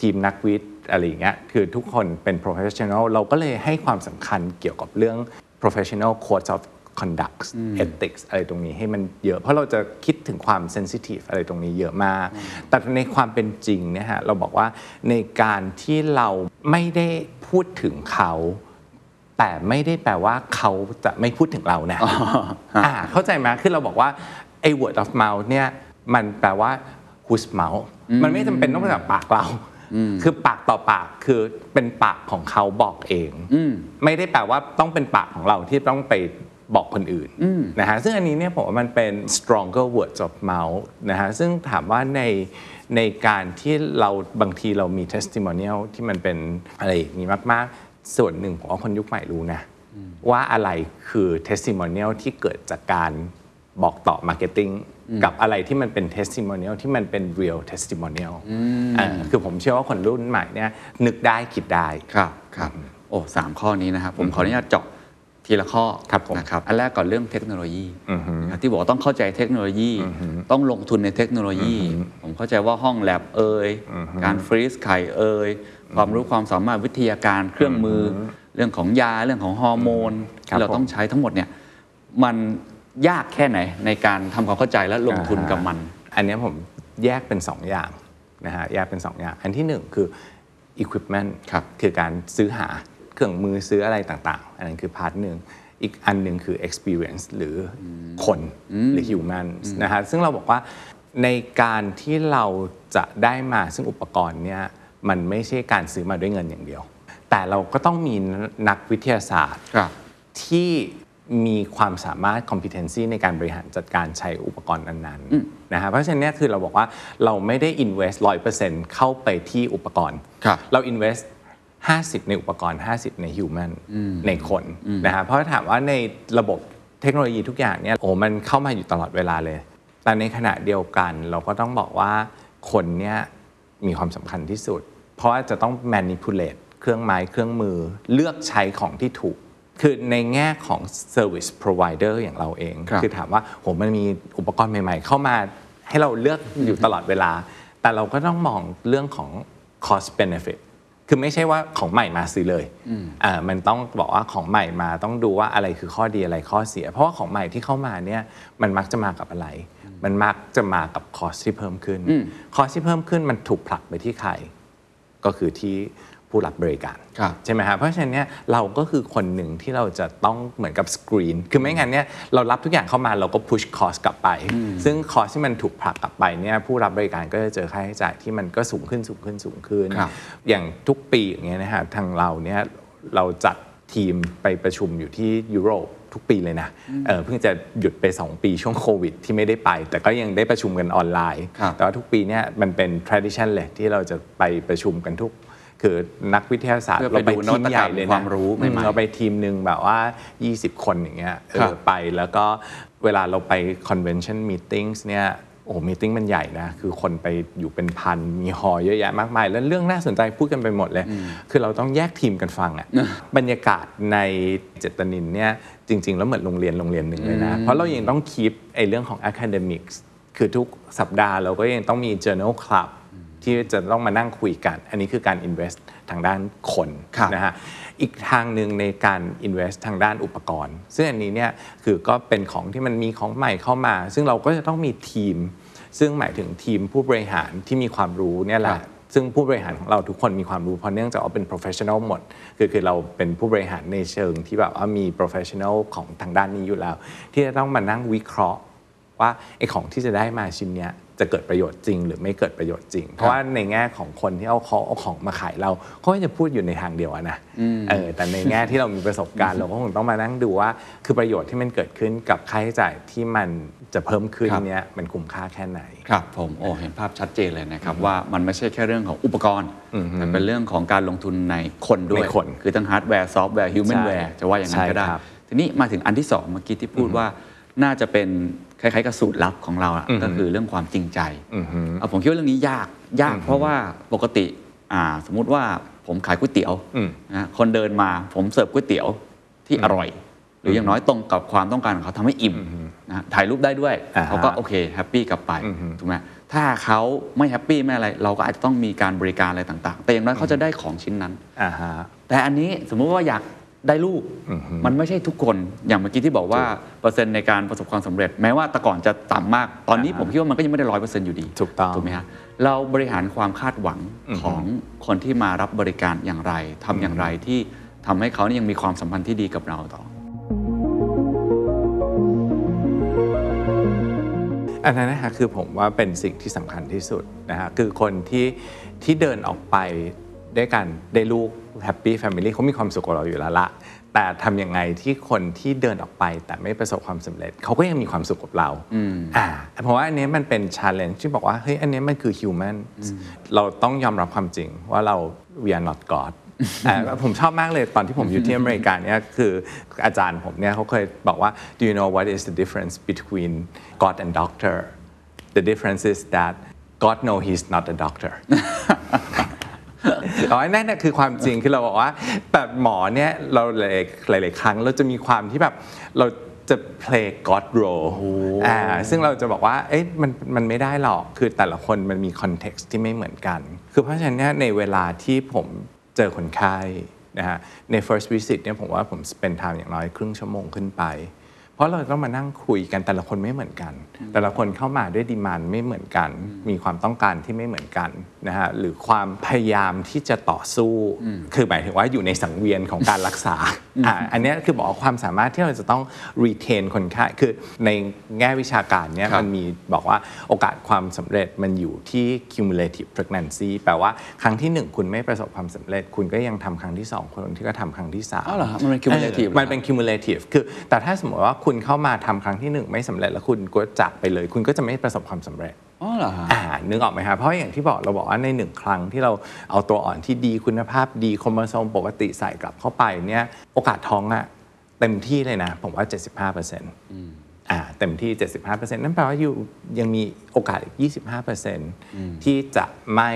ทีมนักวิทย์ อะไรอย่างเงี้ยคือทุกคนเป็น professional เราก็เลยให้ความสำคัญเกี่ยวกับเรื่อง professional code of conduct ethics อะไรตรงนี้ให้มันเยอะ เพราะเราจะคิดถึงความ sensitive อะไรตรงนี้เยอะมาก แต่ในความเป็นจริงเนี่ยฮะเราบอกว่าในการที่เราไม่ได้พูดถึงเขาแต่ไม่ได้แปลว่าเขาจะไม่พูดถึงเรานะอ่าเข้าใจไหมคือเราบอกว่าไอ้ word of mouth เนี่ยมันแปลว่า whose mouth มันไม่จำเป็นต้องมาจากปากเรา คือปากต่อปากคือเป็นปากของเขาบอกเองไม่ได้แปลว่าต้องเป็นปากของเราที่ต้องไปบอกคนอื่นนะฮะซึ่งอันนี้เนี่ยผมว่ามันเป็น stronger words of mouth นะฮะซึ่งถามว่าในในการที่เราบางทีเรามี testimonial ที่มันเป็นอะไรอย่างนี้มาก ๆ ส่วนหนึ่งผมว่าคนยุคใหม่รู้นะว่าอะไรคือ testimonial ที่เกิดจากการบอกต่อ marketing กับอะไรที่มันเป็น testimonial ที่มันเป็น real testimonial อ่าคือผมเชื่อว่าคนรุ่นใหม่เนี่ยนึกได้คิดได้ๆครับครับโอ้สามข้อนี้นะครับ ผมขออนุญาตเจาะทีละข้อครับผมนะครับอันแรกก่อนเรื่องเทคโนโลยีนะครับที่บอกว่าต้องเข้าใจเทคโนโลยี ต้องลงทุนในเทคโนโลยี ผมเข้าใจว่าห้องแลบเอยการ freeze ไข่เอยความรู้ความสามารถวิทยาการเครื่องมือเอยเรื่องของยาเรื่องของฮอร์โมนครับที่เราผมต้องใช้ทั้งหมดเนี่ยมัน ยากแค่ไหนในการทำความเข้าใจและลงทุนกับมัน อันเนี้ยผมแยกเป็น 2 อย่างนะฮะแยกเป็น 2 อย่าง อันที่ 1 คือ equipment ครับคือการซื้อหาเครื่องมือซื้ออะไรต่างๆ อันนั้นคือ part หนึ่งอีกอันหนึ่งคือ experience หรืออคนหรือ human นะฮะซึ่งเราบอกว่าในการที่เราจะได้มาซึ่งอุปกรณ์เนี่ยมันไม่ใช่การซื้อมาด้วยเงินอย่างเดียว แต่เราก็ต้องมีนักวิทยาศาสตร์ ครับ ที่ มีความสามารถ competency ในการบริหารจัดการใช้อุปกรณ์นั้นๆนะฮะเพราะฉะนั้นเนี่ยคือเราบอกว่าเราไม่ได้ invest 100%เข้าไปที่อุปกรณ์ครับเรา invest 50 ในอุปกรณ์ 50 ใน human ในคนนะฮะเพราะถามว่าในระบบเทคโนโลยีทุกอย่างเนี่ยโอ้มันเข้ามาอยู่ตลอดเวลาเลย แต่ในขณะเดียวกันเราก็ต้องบอกว่าคนเนี่ยมีความสำคัญที่สุด เพราะว่าจะต้อง manipulate เครื่องไม้เครื่องมือเลือกใช้ของที่ถูก คือในแง่ของ service provider อย่างเราเองครับอถามว่าโหมันมีอุปกรณ์ใหม่ ๆ เข้ามาให้เราเลือกอยู่ตลอดเวลา แต่เราก็ต้องมองเรื่องของ cost benefit คือไม่ใช่ว่าของใหม่มาซื้อเลยอ่ามันต้องบอกว่าของใหม่มาต้องดูว่าอะไรคือข้อดีอะไรข้อเสีย เพราะว่าของใหม่ที่เข้ามาเนี่ยมันมักจะมากับอะไร มันมักจะมากับคอสที่เพิ่มขึ้น คอสที่เพิ่มขึ้นมันถูกผลักไปที่ใคร ก็คือที่ ผู้รับบริการครับใช่ไหมครับเพราะฉะนั้นเนี่ยเราก็คือคนหนึ่งที่เราจะต้องเหมือนกับสกรีน คือไม่งั้นเนี่ยเรารับทุกอย่างเข้ามาเราก็พุชคอสกลับไป ซึ่งคอสที่มันถูกผลักกลับไปเนี่ยผู้รับบริการก็จะเจอค่าใช้จ่ายที่มันก็สูงขึ้นสูงขึ้นสูงขึ้นครับอย่างทุกปีอย่างเงี้ยนะฮะทางเราเนี่ยเราจัดทีมไปประชุมอยู่ที่ยุโรปทุกปีเลยนะเออเพิ่งจะหยุดไป 2 ปีช่วงโควิด ที่ไม่ได้ไป แต่ก็ยังได้ประชุมกันออนไลน์ครับแต่ว่าทุกปีเนี่ยมันเป็น tradition เลยที่เราจะไปประชุมกันทุก คือนักวิทยาศาสตร์เพื่อไปเราไปดูทีมใหญ่เลยนวัตกรรมนะความรู้ใหม่ๆอืเราไปทีมหนึ่งแบบว่า 20 คนอย่างเงี้ยเออครับไปแล้วก็เวลาเราไป convention meetings เนี่ยโอ้มีติ้งมันใหญ่นะ คือคนไปอยู่เป็นพัน มีฮอลล์เยอะแยะมากมาย แล้วเรื่องน่าสนใจพูดกันไปหมดเลย คือเราต้องแยกทีมกันฟังอะบรรยากาศในเจตนินเนี่ยจริง ๆ แล้วเหมือนโรงเรียนโรงเรียนหนึ่งเลยนะ เพราะเรายังต้องคีปไอ้เรื่องของ academics คือทุกสัปดาห์เราก็ยังต้องมี journal club ที่จะต้องมานั่งคุยกัน อันนี้คือการ invest ทางด้านคนครับนะฮะ อีกทางหนึ่งในการ invest ทางด้านอุปกรณ์ ซึ่งอันนี้เนี่ยคือก็เป็นของที่มันมีของใหม่เข้ามา ซึ่งเราก็จะต้องมีทีม ซึ่งหมายถึงทีมผู้บริหารที่มีความรู้เนี่ยแหครัละบซึ่งผู้บริหารของเราทุกคนมีความรู้เพราะเนื่องจากว่าเป็น professional หมด คือคือเราเป็นผู้บริหารในเชิงที่แบบว่ามี professional ของทางด้านนี้อยู่แล้ว ที่จะต้องมานั่งวิเคราะห์ว่าไอ้ของที่จะได้มาชิ้นเนี้ย จะเกิดประโยชน์จริง หรือไม่เกิดประโยชน์จริง เพราะว่าในแง่ของคนที่เอาเขาเอาของมาขายเราเขาก็จะพูดอยู่ในทางเดียวอะนะเออแต่ในแง่ที่เรามีประสบการณ์เราก็คงต้องมานั่งดูว่า คือประโยชน์ที่มันเกิดขึ้นกับค่าใช้จ่ายที่มันจะเพิ่มขึ้นครับเนี้ยมันคุ้มค่าแค่ไหนครับผมโอ้เห็นภาพชัดเจนเลยนะครับว่ามันไม่ใช่แค่เรื่องของอุปกรณ์แต่เป็นเรื่องของการลงทุนในคนด้วยในคนคือทั้งฮาร์ดแวร์ซอฟต์แวร์ human ใช่ ware จะว่าอย่างนั้นก็ได้ใช่ครับทีนี้มาถึงอันที่สองเมื่อกี้ที่พูดว่าน่าจะเป็น คล้ายๆกับสูตรลับของเราอะอือฮึก็คือเรื่องความจริงใจอือฮึเอาผมคิดว่าเรื่องนี้ยากยากอือฮึเพราะว่าปกติอ่าสมมุติว่าผมขายก๋วยเตี๋ยวอืมนะคนเดินมาผมเสิร์ฟก๋วยเตี๋ยวที่อร่อย หรืออย่างน้อยตรงกับความต้องการของเขาทำให้อิ่มนะถ่ายรูปได้ด้วยอ่าฮะเขาก็โอเค happy กลับไปอือฮึถูกไหมถ้าเขาไม่ happy ไม่อะไร เราก็อาจจะต้องมีการบริการอะไรต่าง ๆ แต่อย่างน้อยเขาจะได้ของชิ้นนั้นอ่าฮะแต่อันนี้สมมุติว่าอยาก ได้ลูกอือฮึมันไม่ใช่ทุกคนอย่างเมื่อกี้ที่บอกว่าเปอร์เซ็นต์ในการประสบความสำเร็จ แม้ว่าแต่ก่อนจะต่ำมากตอนนี้อ่าฮะผมคิดว่ามันก็ยังไม่ได้ร้อยเปอร์เซ็นต์อยู่ดี ถูกต้องถูกไหมฮะเราบริหารความคาดหวังอือฮึของคนที่มารับบริการอย่างไรทำอย่างไรที่ทำให้เขานี่ยังมีความสัมพันธ์ที่ดีกับเราต่ออันนั้นนะคะคือผมว่าเป็นสิ่งที่สำคัญที่สุดนะฮะคือคนที่ที่เดินออกไป ด้วยกันได้ลูก happy family เขามีความสุขกับเราอยู่แล้วละแต่ทำยังไงที่คนที่เดินออกไปแต่ไม่ประสบความสำเร็จ เขาก็ยังมีความสุขกับเราอ่าเพราะว่าอันนี้มันเป็น challenge ที่บอกว่าเฮ้ยอันนี้มันคือ human เราต้องยอมรับความจริงว่าเรา we are not God อ่าผมชอบมากเลยตอนที่ผมอยู่ที่อเมริกาเนี่ยคืออาจารย์ผมเนี่ยเขาเคยบอกว่า do you know what is the difference between God and doctor the difference is that God know he's not a doctor อ๋อนั่นน่ะคือความจริงคือเราบอกว่าแบบหมอเนี่ยเราหลายหลายๆครั้งเราจะมีความที่แบบเราจะ play God role อ่าซึ่งเราจะบอกว่า เอ๊ะมันมันไม่ได้หรอก คือแต่ละคนมันมี context ที่ไม่เหมือนกัน คือเพราะฉะนั้นเนี่ยในเวลาที่ผมเจอคนไข้นะฮะ ใน first visit เนี่ยผมว่าผม spend time อย่างน้อยครึ่งชั่วโมงขึ้นไป เพราะเราต้องมานั่งคุยกันแต่ละคนไม่เหมือนกัน แต่ละคนเข้ามาด้วยดีมานไม่เหมือนกัน มีความต้องการที่ไม่เหมือนกันนะฮะหรือความพยายามที่จะต่อสู้ คือหมายถึงว่าอยู่ในสังเวียนของการรักษาอ่าอันเนี้ยคือบอกว่าความสามารถที่เราจะต้อง retain คนไข้คือในแง่วิชาการเนี่ยครับมันมีบอกว่าโอกาสความสำเร็จมันอยู่ที่ cumulative pregnancy แปลว่าครั้งที่หนึ่งคุณไม่ประสบความสำเร็จ คุณก็ยังทำครั้งที่สองคนที่ก็ทำครั้งที่สามอ๋อเหรอฮะมันเป็น cumulative เออมันเป็น cumulative คือแต่ถ้าสมมติว่าคุณเข้ามาทำครั้งที่หนึ่งไม่สำเร็จแล้วคุณก็จากไปเลย คุณก็จะไม่ประสบความสำเร็จอ๋อเหรอฮะอ่านึกออกไหมครับเพราะอย่างที่บอกเราบอกว่าในหนึ่งครั้งที่เราเอาตัวอ่อนที่ดีคุณภาพดีโครโมโซมปกติใส่กลับเข้าไปเนี่ยโอกาสท้องอะเต็มที่เลยนะ ผมว่า 75%อ่าเต็มที่ 75%นั่นแปลว่าอยู่ยังมีโอกาสอีก 25%ที่จะไม่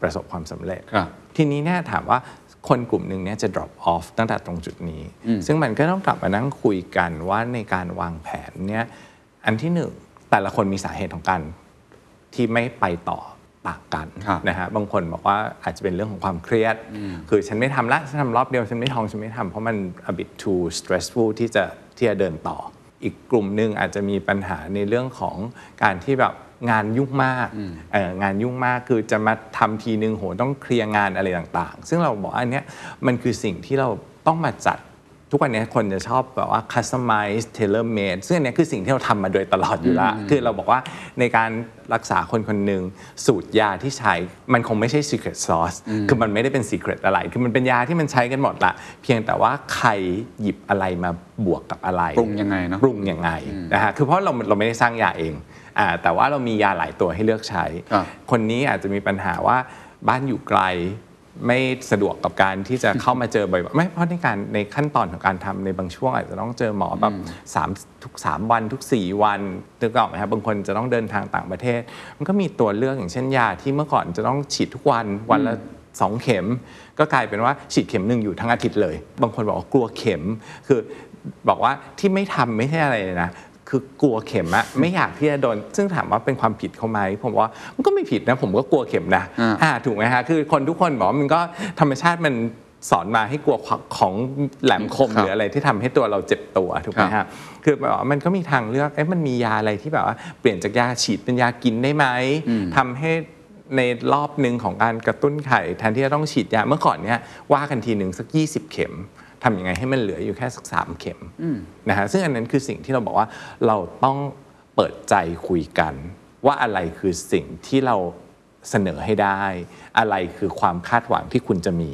ประสบความสำเร็จครับทีนี้เนี่ยถามว่าคนกลุ่มหนึ่งเนี่ยจะ drop off ตั้งแต่ตรงจุดนี้ ซึ่งมันก็ต้องกลับมานั่งคุยกันว่าในการวางแผนเนี่ยอันที่หนึ่ง แต่ละคนมีสาเหตุของการที่ไม่ไปต่อต่างกันครับนะฮะบางคนบอกว่าอาจจะเป็นเรื่องของความเครียด คือฉันไม่ทำละฉันทำรอบเดียวฉันไม่ท้องฉันไม่ทำเพราะมัน a bit too stressful ที่จะที่จะเดินต่อ อีกกลุ่มหนึ่งอาจจะมีปัญหาในเรื่องของการที่แบบงานยุ่งมากเอ่องานยุ่งมากคือจะมาทำทีนึงโหต้องเคลียร์งานอะไรต่างๆ ซึ่งเราบอกว่าอันเนี้ยมันคือสิ่งที่เราต้องมาจัด ทุกวันนี้คนจะชอบแบบว่า customize tailor made ซึ่งอันเนี้ยคือสิ่งที่เราทำมาโดยตลอดอยู่แล้วคือเราบอกว่าในการรักษาคนคนหนึ่งสูตรยาที่ใช้มันคงไม่ใช่ secret sauce คือมันไม่ได้เป็น secret อะไร คือมันเป็นยาที่มันใช้กันหมดละเพียงแต่ว่าใครหยิบอะไรมาบวกกับอะไรปรุงยังไงเนอะปรุงยังไงนะฮะคือเพราะเราเราไม่ได้สร้างยาเองอ่าแต่ว่าเรามียาหลายตัวให้เลือกใช้ครับคนนี้อาจจะมีปัญหาว่าบ้านอยู่ไกล ไม่สะดวกกับการที่จะเข้ามาเจอบ่อยๆไม่เพราะในการในขั้นตอนของการทำในบางช่วงอาจจะต้องเจอหมอแบบสามทุก 3 วันทุก 4 วันนึกออกไหมครับบางคนจะต้องเดินทางต่างประเทศ มันก็มีตัวเลือกอย่างเช่นยาที่เมื่อก่อนจะต้องฉีดทุกวันวันละสองเข็ม ก็กลายเป็นว่าฉีดเข็มหนึ่งอยู่ทั้งอาทิตย์เลย บางคนบอกว่ากลัวเข็มคือบอกว่าที่ไม่ทำไม่ใช่อะไรเลยนะ คือกลัวเข็มอะไม่อยากที่จะโดน ซึ่งถามว่าเป็นความผิดเขาไหมผมว่ามันก็ไม่ผิดนะ ผมก็กลัวเข็มนะอ่าอ่าถูกไหมฮะคือคนทุกคนบอกว่ามันก็ธรรมชาติมันสอนมาให้กลัวของแหลมคมครับหรืออะไรที่ทำให้ตัวเราเจ็บตัวถูกไหมครัฮะบคือแบบว่ามันก็มีทางเลือกเอ๊ะมันมียาอะไรที่แบบว่าเปลี่ยนจากยาฉีดเป็นยากินได้ไหมทำให้ในรอบหนึ่งของการกระตุ้นไข่แทนที่จะต้องฉีดยาเมื่อก่อนเนี้ยว่ากันทีหนึ่งสัก 20 เข็ม ทำยังไงให้มันเหลืออยู่แค่สัก3เข็มนะฮะซึ่งอันนั้นคือสิ่งที่เราบอกว่าเราต้องเปิดใจคุยกัน ว่าอะไรคือสิ่งที่เราเสนอให้ได้ อะไรคือความคาดหวังที่คุณจะมี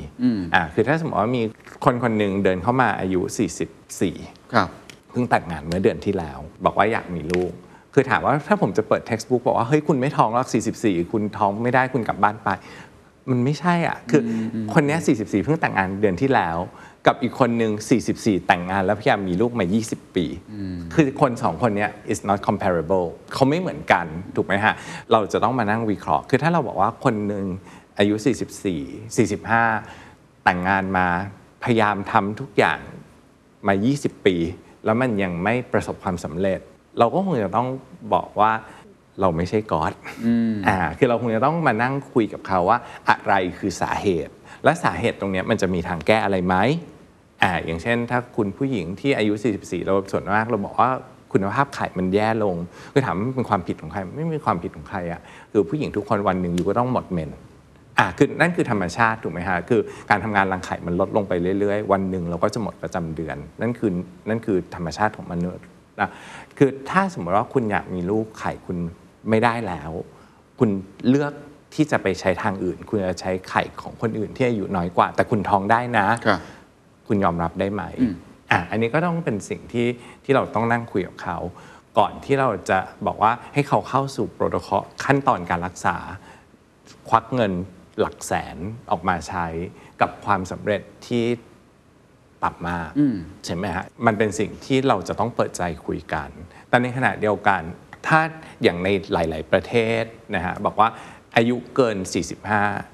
อ่าคือถ้าสมมติว่ามีคนคนหนึ่งเดินเข้ามาอายุ 44ครับเพิ่งแต่งงานเมื่อเดือนที่แล้ว บอกว่าอยากมีลูกคือถามว่าถ้าผมจะเปิด textbook บอกว่าเฮ้ยคุณไม่ท้องหรอก 44 คุณท้องไม่ได้คุณกลับบ้านไป มันไม่ใช่อะ คืออคนเนี้ย44 เพิ่งแต่งงานเดือนที่แล้ว กับอีกคนหนึ่ง 44 แต่งงานแล้วพยายามมีลูกมา 20 ปี คือคนสองคนเนี้ย is not comparable เขาไม่เหมือนกัน ถูกไหมฮะ เราจะต้องมานั่งวิเคราะห์ คือถ้าเราบอกว่าคนหนึ่งอายุ 44 45 แต่งงานมาพยายามทำทุกอย่างมา 20 ปี แล้วมันยังไม่ประสบความสำเร็จ เราก็คงจะต้องบอกว่าเราไม่ใช่ก๊อดอ่า คือเราคงจะต้องมานั่งคุยกับเขาว่าอะไรคือสาเหตุ และสาเหตุตรงเนี้ยมันจะมีทางแก้อะไรไหม อ่าอย่างเช่น ถ้าคุณผู้หญิงที่อายุ 44 เราส่วนมากเราบอกว่าคุณภาพไข่มันแย่ลงคือถามเป็นความผิดของใครไม่มีความผิดของใครอะคือผู้หญิงทุกคนวันหนึ่งอยู่ก็ต้องหมดเมนอะคือนั่นคือธรรมชาติถูกไหมฮะคือการทำงานรังไข่มันลดลงไปเรื่อยๆ วันหนึ่งเราก็จะหมดประจำเดือน นั่นคือนั่นคือธรรมชาติของมนุษย์นะคือถ้าสมมติว่าคุณอยากมีลูกไข่คุณไม่ได้แล้ว คุณเลือกที่จะไปใช้ทางอื่น คุณจะใช้ไข่ของคนอื่นที่อายุน้อยกว่า แต่คุณท้องได้นะ ครับคุณยอมรับได้ไหมอะอันนี้ก็ต้องเป็นสิ่งที่ที่เราต้องนั่งคุยกับเขาก่อนที่เราจะบอกว่าให้เขาเข้าสู่โปรโตคอลขั้นตอนการรักษา ควักเงินหลักแสนออกมาใช้กับความสำเร็จที่ต่ำมากใช่ไหมฮะมันเป็นสิ่งที่เราจะต้องเปิดใจคุยกัน แต่ในขณะเดียวกัน ถ้าอย่างในหลาย ๆ ประเทศนะฮะบอกว่าอายุเกิน 45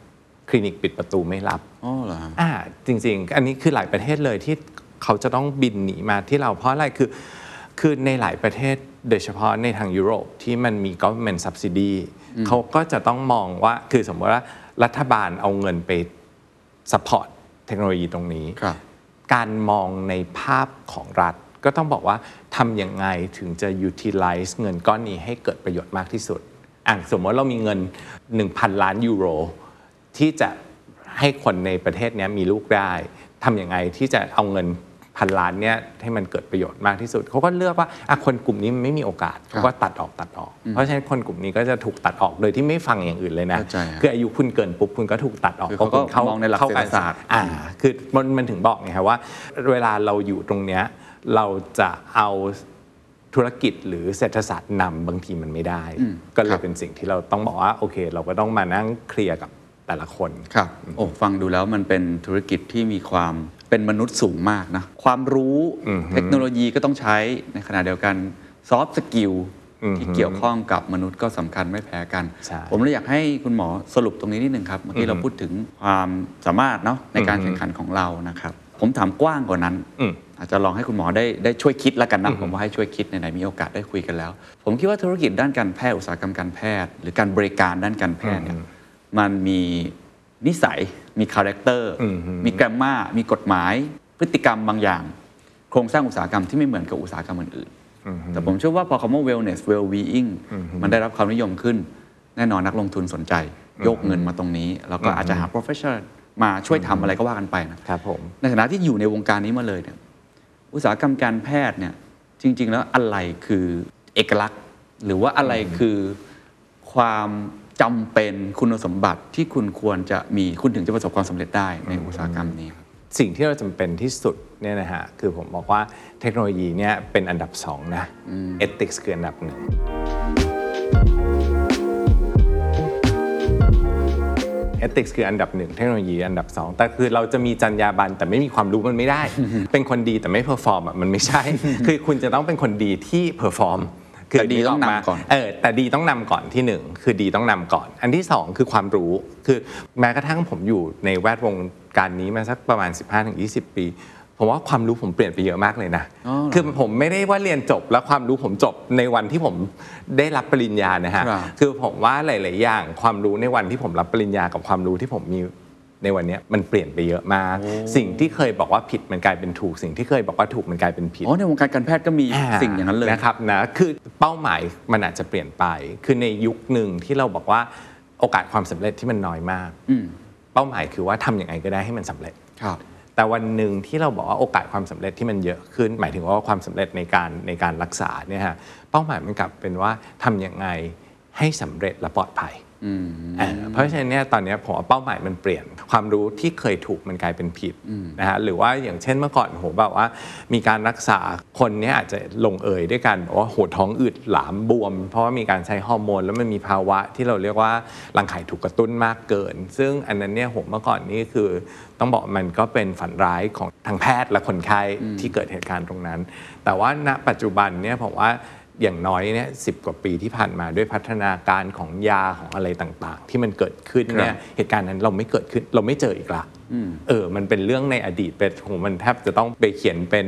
คลินิกปิดประตูไม่รับอ๋อเหรอฮะอ่าจริง ๆ อันนี้คือหลายประเทศเลยที่เขาจะต้องบินหนีมาที่เราเพราะอะไรคือ คือในหลายประเทศโดยเฉพาะในทางยุโรปที่มันมี government subsidy เขาก็จะต้องมองว่าคือสมมติว่ารัฐบาลเอาเงินไป support เทคโนโลยีตรงนี้ครับการมองในภาพของรัฐ ก็ต้องบอกว่าทำยังไงถึงจะ utilize เงินก้อนนี้ให้เกิดประโยชน์มากที่สุดอะสมมติเรามีเงิน 1,000 ล้านยูโร ที่จะให้คนในประเทศเนี้ยมีลูกได้ทำยังไงที่จะเอาเงินพันล้านเนี้ยให้มันเกิดประโยชน์มากที่สุด เขาก็เลือกว่าอะคนกลุ่มนี้มันไม่มีโอกาสเขาก็ตัดออกตัดออก เพราะฉะนั้นคนกลุ่มนี้ก็จะถูกตัดออกโดยที่ไม่ฟังอย่างอื่นเลยนะเข้าใจฮะคืออายุคุณเกินปุ๊บคุณก็ถูกตัดออกคือเขาก็พระคุณมองในหลักเข้เศรษฐศาสตร์อ่าคือมันมันถึงบอกไงครับว่า เวลาเราอยู่ตรงเนี้ยเราจะเอาธุรกิจหรือเศรษฐศาสตร์นำบางทีมันไม่ได้ ก็เลยเป็นสิ่งที่เราต้องบอกว่าโอเค เราก็ต้องมานั่ง clear กับ แต่ละคนครับโอ้ฟังดูแล้วมันเป็นธุรกิจที่มีความเป็นมนุษย์สูงมากนะ ความรู้เทคโนโลยีก็ต้องใช้ในขณะเดียวกัน soft skill ที่เกี่ยวข้องกับมนุษย์ก็สำคัญไม่แพ้กันใช่ผมเลยอยากให้คุณหมอสรุปตรงนี้นิดนึงครับเมื่อกี้เราพูดถึงความสามารถเนาะในการแข่งขันของเรานะครับ ผมถามกว้างกว่านั้นอืมอาจจะลองให้คุณหมอได้ได้ช่วยคิดแล้วกันนะผมว่าให้ช่วยคิดในไหนๆมีโอกาสได้คุยกันแล้ว ผมคิดว่าธุรกิจด้านการแพทย์อุตสาหกรรมการแพทย์ หรือการบริการด้านการแพทย์เนี่ย มันมีนิสัย มี character มี grammar มีกฎหมาย พฤติกรรมบางอย่าง โครงสร้างอุตสาหกรรมที่ไม่เหมือนกับอุตสาหกรรมอื่นๆ แต่ผมเชื่อว่าพอคำว่า wellness well being มันได้รับความนิยมขึ้น แน่นอนนักลงทุนสนใจโยกเงินมาตรงนี้ แล้วก็อาจจะหา professional มาช่วยทำอะไรก็ว่ากันไปนะครับผมในฐานะที่อยู่ในวงการนี้มาเลยเนี่ยอุตสาหกรรมการแพทย์เนี่ยจริง ๆ แล้วอะไรคือเอกลักษณ์ หรือว่าอะไรคือความ จำเป็นคุณสมบัติที่คุณควรจะมีคุณถึงจะประสบความสำเร็จได้ในอุตสาหกรรมนี้ครับสิ่งที่เราจำเป็นที่สุดเนี่ยนะฮะคือผมบอกว่าเทคโนโลยีเนี่ยเป็นอันดับสองนะเอติกส์คืออันดับหนึ่งethics คืออันดับหนึ่งเทคโนโลยีอันดับสองแต่คือเราจะมีจรรยาบรรณแต่ไม่มีความรู้มันไม่ได้ เป็นคนดีแต่ไม่ perform อะมันไม่ใช่ คือคุณจะต้องเป็นคนดีที่ perform แต่ดีต้องนำก่อนเออแต่ดีต้องนำก่อนที่หนึ่งคือดีต้องนำก่อน อันที่สองคือความรู้คือแม้กระทั่งผมอยู่ในแวดวงการนี้มาสักประมาณ 15-20 ปีผมว่าความรู้ผมเปลี่ยนไปเยอะมากเลยนะอ๋อเหรอคือผมไม่ได้ว่าเรียนจบแล้วความรู้ผมจบในวันที่ผมได้รับปริญญานะฮะครับคือผมว่าหลาย ๆ อย่าง ความรู้ในวันที่ผมรับปริญญากับความรู้ที่ผมมี ในวันเนี้ยมันเปลี่ยนไปเยอะมาก สิ่งที่เคยบอกว่าผิดมันกลายเป็นถูก สิ่งที่เคยบอกว่าถูกมันกลายเป็นผิดอ๋อในวงการการแพทย์ก็มีสิ่งอย่างนั้นเลยนะครับนะคือเป้าหมายมันอาจจะเปลี่ยนไป คือในยุคหนึ่งที่เราบอกว่าโอกาสความสำเร็จที่มันน้อยมากอืมเป้าหมายคือว่าทำยังไงก็ได้ให้มันสำเร็จครับแต่วันหนึ่งที่เราบอกว่าโอกาสความสำเร็จที่มันเยอะขึ้น หมายถึงว่าความสำเร็จในการในการรักษาเนี่ยฮะเป้าหมายมันกลับเป็นว่าทำยังไงให้สำเร็จและปลอดภัยอืม เออเพราะฉะนั้นเนี่ยตอนเนี้ยผมว่าเป้าหมายมันเปลี่ยน ความรู้ที่เคยถูกมันกลายเป็นผิดนะฮะหรือว่าอย่างเช่นเมื่อก่อนโหแบบว่า มีการรักษาคนเนี้ยอาจจะลงเอยด้วยกันบอกว่าโหท้องอืดหลามบวม เพราะว่ามีการใช้ฮอร์โมน แล้วมันมีภาวะที่เราเรียกว่ารังไข่ถูกกระตุ้นมากเกิน ซึ่งอันนั้นเนี่ยผมเมื่อก่อนนี่คือต้องบอกมันก็เป็นฝันร้ายของทางแพทย์และคนไข้ที่เกิดเหตุการณ์ตรงนั้น แต่ว่าณปัจจุบันเนี่ยผมว่า อย่างน้อยเนี่ยสิกว่าปีที่ผ่านมาด้วยพัฒนาการของยาของอะไรต่างๆ ที่มันเกิดขึ้นเนี่ยเหตุการณ์นั้นเราไม่เกิดขึ้นเราไม่เจออีกละเออ มันเป็นเรื่องในอดีตเป็นโหมันแทบจะต้องไปเขียนเป็น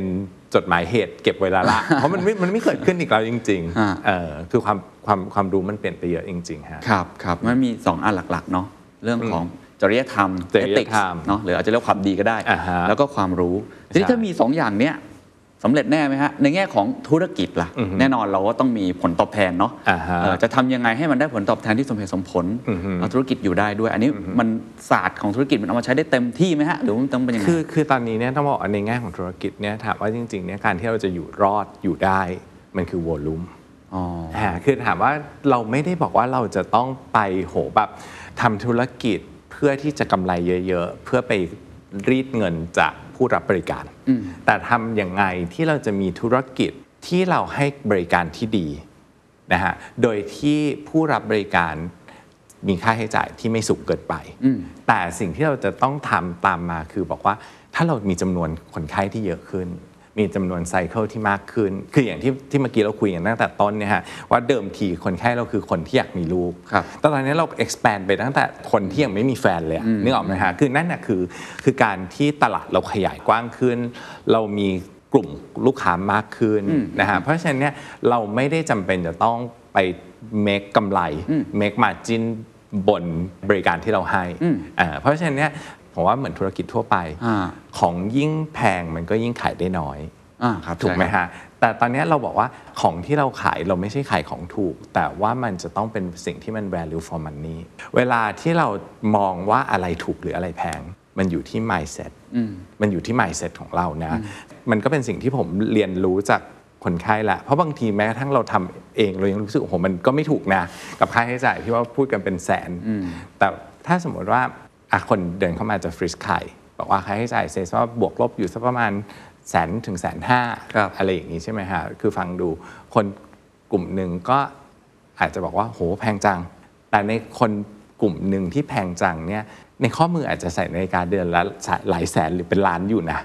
จดหมายเหตุเก็บไว้และละเพราะมันไม่มันไม่เกิดขึ้นอีกแล้วจริงอ่าๆเออคือความความความรู้มันเปลี่ยนไปเยอะจริงๆฮะครับครับมันมี 2 อันหลักๆเนาะเรื่องของจริยธรรมจริย ethics ธรรมเนาะหรืออาจจะเรียกความดีก็ได้อ่าฮะแล้วก็ความรู้ทีนี้ใช่ถ้ามี 2 อย่างเนี้ย สำเร็จแน่ไหมฮะในแง่ของธุรกิจล่ะอือฮึแน่นอนเราก็ต้องมีผลตอบแทนเนาะอ่าฮะเอ่อจะทำยังไงให้มันได้ผลตอบแทนที่สมเหตุสมผลอือฮึเอาธุรกิจอยู่ได้ด้วย อันนี้มันศาสตร์ของธุรกิจมันเอามาใช้ได้เต็มที่ไหมฮะหรือว่ามันต้องเป็นยังไงคือคือตอนนี้เนี่ยต้องบอกว่าในแง่ของธุรกิจเนี่ยถามว่าจริงๆเนี่ยการที่เราจะอยู่รอดอยู่ได้มันคือวอลุ่มอ๋ออ่าคือถามว่าเราไม่ได้บอกว่าเราจะต้องไปโหแบบทำธุรกิจเพื่อที่จะกำไรเยอะ ๆ เพื่อไปรีดเงินจาก ผู้รับบริการ แต่ทำอย่างไงที่เราจะมีธุรกิจที่เราให้บริการที่ดีนะฮะโดยที่ผู้รับบริการมีค่าใช้จ่ายที่ไม่สูงเกินไป แต่สิ่งที่เราจะต้องทำตามมาคือบอกว่าถ้าเรามีจำนวนคนไข้ที่เยอะขึ้น มีจำนวนไซเคิลที่มากขึ้น คืออย่างที่ที่เมื่อกี้เราคุยกันตั้งแต่ต้นเนี่ยฮะว่าเดิมทีคนไข้เราคือคนที่อยากมีลูกครับแต่ตอนนี้เรา expand ไปตั้งแต่คนที่ยังไม่มีแฟนเลยอะนึกออกไหมฮะคือนั่นน่ะคือคือการที่ตลาดเราขยายกว้างขึ้น เรามีกลุ่มลูกค้ามากขึ้นนะฮะเพราะฉะนั้นเนี่ยเราไม่ได้จำเป็นจะต้องไป make กำไร make margin บนบริการที่เราให้อ่าเพราะฉะนั้นเนี่ย ผมว่าเหมือนธุรกิจทั่วไปอ่าของยิ่งแพงมันก็ยิ่งขายได้น้อยอ่าครับถูกไหมใช่ครับฮะ แต่ตอนนี้เราบอกว่าของที่เราขายเราไม่ใช่ขายของถูก แต่ว่ามันจะต้องเป็นสิ่งที่มัน value for money เวลาที่เรามองว่าอะไรถูกหรืออะไรแพง มันอยู่ที่ mindset มันอยู่ที่ mindset ของเรานะ มันก็เป็นสิ่งที่ผมเรียนรู้จากคนไข้แหละ เพราะบางทีแม้กระทั่งเราทำเองเรายังรู้สึกโอ้โหมันก็ไม่ถูกนะ กับค่าใช้จ่ายที่ว่าพูดกันเป็นแสน แต่ถ้าสมมติว่า อะคนเดินเข้ามาจะฟริสไข่บอกว่าค่าใช้จ่ายเซสว่าบวกลบอยู่สักประมาณแสนถึงแสนห้าครับอะไรอย่างนี้ใช่ไหมฮะคือฟังดูคนกลุ่มหนึ่งก็อาจจะบอกว่าโหแพงจัง แต่ในคนกลุ่มหนึ่งที่แพงจังเนี่ยในข้อมืออาจจะใส่นาฬิกาเดือนละหลายแสนหรือเป็นล้านอยู่นะ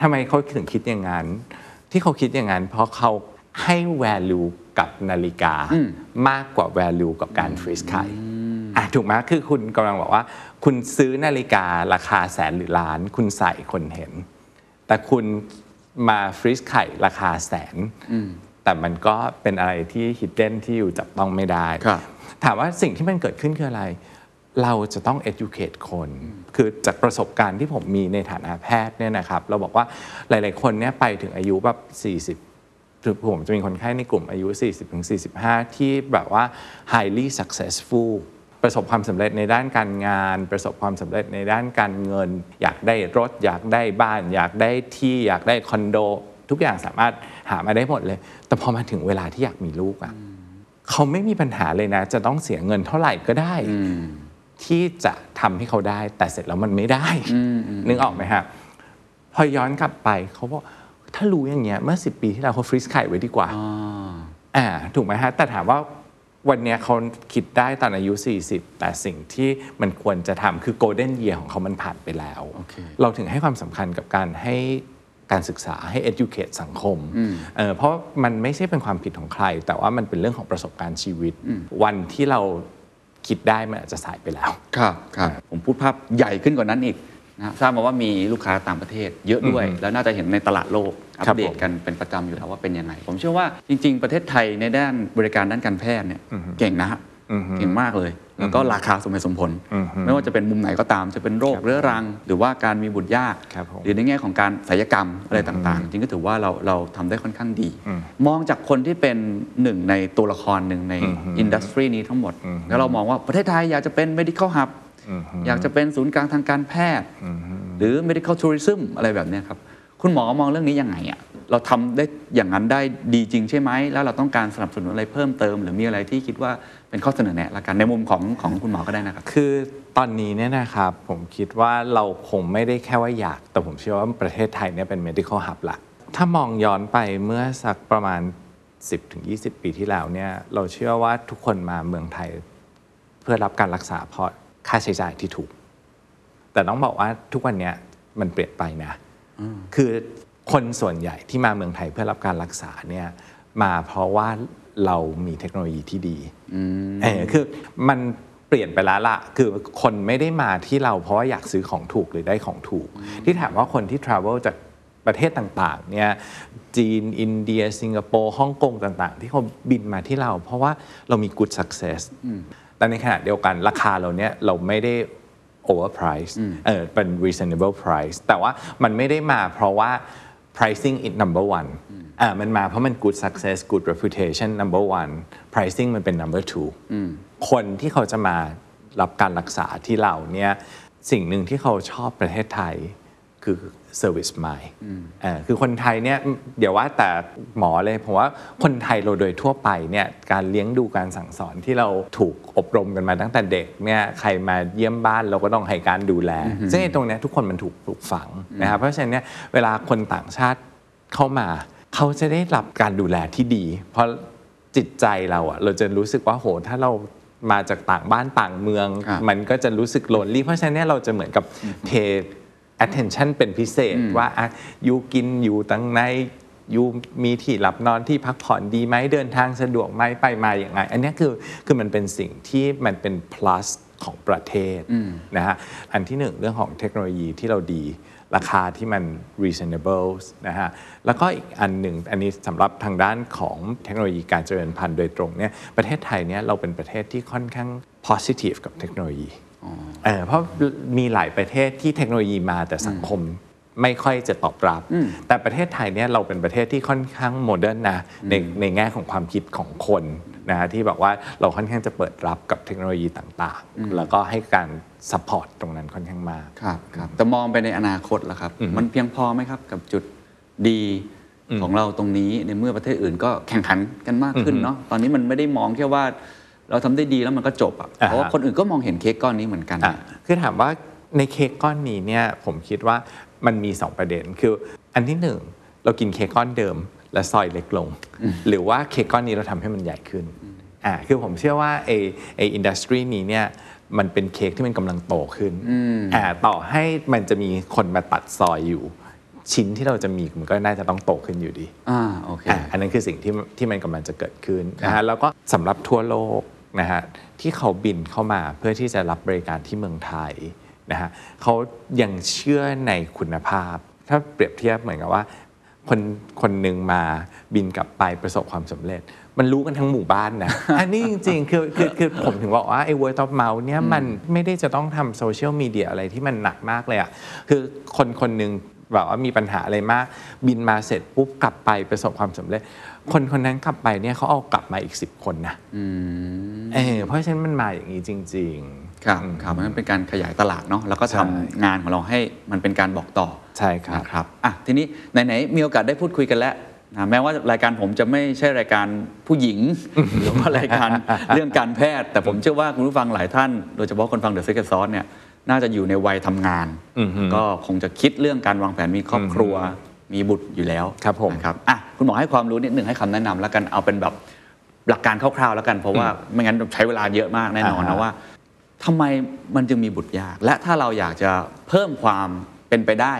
ทำไมเขาถึงคิดอย่างนั้น ที่เขาคิดอย่างนั้น เพราะเขาให้ value กับนาฬิกามากกว่า value กับการฟรีซไข่อะถูกไหมคือคุณกำลังบอกว่า คุณซื้อนาฬิการาคาแสนหรือล้าน คุณใส่คนเห็น แต่คุณมาฟรีซไข่ราคาแสน แต่มันก็เป็นอะไรที่ฮิดเด้นที่อยู่จับต้องไม่ได้ครับถามว่าสิ่งที่มันเกิดขึ้นคืออะไร เราจะต้อง educate คน คือจากประสบการณ์ที่ผมมีในฐานะแพทย์เนี่ยนะครับ เราบอกว่าหลาย ๆ คนเนี่ยไปถึงอายุแบบ40คือผมจะมีคนไข้ในกลุ่มอายุ 40-45 ที่แบบว่า highly successful ประสบความสำเร็จในด้านการงาน ประสบความสำเร็จในด้านการเงิน อยากได้รถ อยากได้บ้าน อยากได้ที่อยากได้คอนโด ทุกอย่างสามารถหามาได้หมดเลย แต่พอมาถึงเวลาที่อยากมีลูกอะเขาไม่มีปัญหาเลยนะ จะต้องเสียเงินเท่าไหร่ก็ได้ที่จะทำให้เขาได้ แต่เสร็จแล้วมันไม่ได้นึกออกไหมฮะพอย้อนกลับไปเขาบอกถ้ารู้อย่างเงี้ยเมื่อ10ปีที่แล้วเขาฟรีซไข่ไว้ดีกว่าอ่าถูกไหมฮะแต่ถามว่า วันเนี้ยเขาคิดได้ตอนอายุ 40 แต่สิ่งที่มันควรจะทำคือโกลเด้นเยียของเขามันผ่านไปแล้วโอเคเราถึงให้ความสำคัญกับการให้การศึกษาให้ educate สังคมเอ่อเพราะมันไม่ใช่เป็นความผิดของใคร แต่ว่ามันเป็นเรื่องของประสบการณ์ชีวิต วันที่เราคิดได้มันอาจจะสายไปแล้ว ครับครับผมพูดภาพใหญ่ขึ้นกว่านั้นอีก นะทราบมาว่ามีลูกค้าต่างประเทศเยอะด้วย แล้วน่าจะเห็นในตลาดโลกอัปครับเดผตมกันเป็นประจำอยู่แล้วว่าเป็นยังไง ผมเชื่อว่าจริง ๆ ประเทศไทยในด้านบริการด้านการแพทย์เนี่ยเก่งนะฮะเก่งมากเลย แล้วก็ราคาสมเหตุสมผล ไม่ว่าจะเป็นมุมไหนก็ตามจะเป็นโรคครับเรื้อรัง หรือว่าการมีบุตรยากครับผมหรือในแง่ของการศัลยกรรมอะไรต่างๆ จริงก็ถือว่าเราเราทำได้ค่อนข้างดี มองจากคนที่เป็นหนึ่งในตัวละครหนึ่งในอินดัสทรีนี้ทั้งหมด แล้วเรามองว่าประเทศไทยอยากจะเป็น medical hub อยากจะเป็นศูนย์กลางทางการแพทย์ หรือ medical tourism อะไรแบบเนี้ยครับ คุณหมอมองเรื่องนี้ยังไงอะเราทำได้อย่างนั้นได้ดีจริงใช่ไหม แล้วเราต้องการสนับสนุนอะไรเพิ่มเติม หรือมีอะไรที่คิดว่าเป็นข้อเสนอแนะละกันในมุมของของคุณหมอก็ได้นะครับ คือตอนนี้เนี่ยนะครับผมคิดว่าเราคงไม่ได้แค่ว่าอยาก แต่ผมเชื่อว่าประเทศไทยเนี่ยเป็น medical hub ละถ้ามองย้อนไปเมื่อสักประมาณ 10-20 ปีที่แล้วเนี่ยเราเชื่อว่าทุกคนมาเมืองไทย เพื่อรับการรักษาเพราะ ค่าใช้จ่ายที่ถูก แต่ต้องบอกว่าทุกวันเนี้ยมันเปลี่ยนไปนะคือคนส่วนใหญ่ที่มาเมืองไทยเพื่อรับการรักษาเนี่ยมาเพราะว่าเรามีเทคโนโลยีที่ดีเออคือมันเปลี่ยนไปแล้วล่ะคือคนไม่ได้มาที่เราเพราะว่าอยากซื้อของถูกหรือได้ของถูก ที่ถามว่าคนที่ travel จากประเทศต่างๆเนี่ยจีน อินเดีย สิงคโปร์ฮ่องกงต่างๆ ที่เขาบินมาที่เรา เพราะว่าเรามี good success แต่ในขณะเดียวกันราคาเราเนี่ยเราไม่ได้ overprice เออเป็น reasonable price แต่ว่ามันไม่ได้มาเพราะว่า pricing is number one อ่ามันมาเพราะมัน good success good reputation number one pricing มันเป็น number two คนที่เขาจะมารับการรักษาที่เราเนี่ยสิ่งหนึ่งที่เขาชอบประเทศไทย คือ service mind เอ่อคือคนไทยเนี่ยเดี๋ยวว่าแต่หมอเลยผมว่าคนไทยเราโดยทั่วไปเนี่ยการเลี้ยงดูการสั่งสอนที่เราถูกอบรมกันมาตั้งแต่เด็กเนี่ยใครมาเยี่ยมบ้านเราก็ต้องให้การดูแล ซึ่งไอ้ตรงเนี้ยทุกคนมันถูกปลูกฝังนะครับเพราะฉะนั้นเนี่ยเวลาคนต่างชาติเข้ามาเขาจะได้รับการดูแลที่ดี เพราะจิตใจเราอะเราจะรู้สึกว่าโหถ้าเรามาจากต่างบ้านต่างเมืองครับมันก็จะรู้สึกโลนลี่เพราะฉะนั้นเนี่ยเราจะเหมือนกับ pay attention เป็นพิเศษว่าอะยูกินอยู่ตั้งในยูมีที่หลับนอนที่พักผ่อนดีไหมเดินทางสะดวกไหมไปมาอย่างไงอันเนี้ยคือคือมันเป็นสิ่งที่มันเป็น plus ของประเทศนะฮะอันที่หนึ่งเรื่องของเทคโนโลยีที่เราดี ราคาที่มัน reasonable นะฮะแล้วก็อีกอันหนึ่งอันนี้สำหรับทางด้านของเทคโนโลยีการเจริญพันธุ์โดยตรงเนี่ยประเทศไทยเนี่ยเราเป็นประเทศที่ค่อนข้าง positive กับเทคโนโลยี เออเพราะมีหลายประเทศที่เทคโนโลยีมาแต่สังคมไม่ค่อยจะตอบรับ แต่ประเทศไทยเนี่ยเราเป็นประเทศที่ค่อนข้าง modern นะในในแง่ของความคิดของคนนะฮะที่บอกว่าเราค่อนข้างจะเปิดรับกับเทคโนโลยีต่างๆ แล้วก็ให้การ support ตรงนั้นค่อนข้างมากครับครับแต่มองไปในอนาคตล่ะครับ มันเพียงพอไหมครับกับจุดดีของเราตรงนี้ในเมื่อประเทศอื่นก็แข่งขันกันมากขึ้นเนาะตอนนี้มันไม่ได้มองแค่ว่า เราทำได้ดีแล้วมันก็จบอะอ่าฮะเพราะว่าคนอื่นก็มองเห็นเค้กก้อนนี้เหมือนกันอะคือถามว่าในเค้กก้อนนี้เนี่ยผมคิดว่ามันมี 2 ประเด็นคืออันที่หนึ่งเรากินเค้กก้อนเดิม และซอยเล็กลง หรือว่าเค้กก้อนนี้เราทำให้มันใหญ่ขึ้นอ่าคือผมเชื่อว่าไอไออินดัสทรีนี้เนี่ยมันเป็นเค้กที่มันกำลังโตขึ้นอ่าต่อให้มันจะมีคนมาตัดซอยอยู่ ชิ้นที่เราจะมีมันก็น่าจะต้องโตขึ้นอยู่ดีอ่าโอเคอะอันนั้นคือสิ่งที่ที่มันกำลังจะเกิดขึ้นนะฮะแล้วก็สำหรับทั่วโลก นะฮะที่เขาบินเข้ามาเพื่อที่จะรับบริการที่เมืองไทยนะฮะเขายังเชื่อในคุณภาพ ถ้าเปรียบเทียบเหมือนกับว่า คนคนหนึ่งมาบินกลับไปประสบความสำเร็จ มันรู้กันทั้งหมู่บ้านนะ อันนี้จริงๆ คือคือคือผมถึงบอกว่าไอ้ word of mouth เนี่ยมันไม่ได้จะต้องทำโซเชียลมีเดียอะไรที่มันหนักมากเลยอะคือคนคนหนึ่ง แบบว่ามีปัญหาอะไรมาก บินมาเสร็จปุ๊บกลับไปประสบความสำเร็จ คนคนนั้นกลับไปเนี่ยเขาเอากลับมาอีก 10 คนนะเออเพราะฉะนั้นมันมาอย่างนี้จริง ๆ ครับอืมครับมันเป็นการขยายตลาดเนาะแล้วก็ใช่ทำงานของเราให้มันเป็นการบอกต่อใช่ครับนะครับอะทีนี้ไหนๆมีโอกาสได้พูดคุยกันแล้วนะแม้ว่ารายการผมจะไม่ใช่รายการผู้หญิง หรือว่ารายการเรื่องการแพทย์ แต่ผมเชื่อว่าคุณผู้ฟังหลายท่าน โดยเฉพาะคนฟัง The Secret Sauce เนี่ย น่าจะอยู่ในวัยทำงาน ก็คงจะคิดเรื่องการวางแผนมีครอบครัวมีบุตรอยู่แล้วครับผมนะครับอะคุณหมอให้ความรู้นิดหนึ่งให้คำแนะนำแล้วกันเอาเป็นแบบหลักการคร่าวๆแล้วกันเพราะว่าไม่งั้นใช้เวลาเยอะมากแน่นอนอ่านะฮะว่าทำไมมันจึงมีบุตรยาก และถ้าเราอยากจะเพิ่มความเป็นไปได้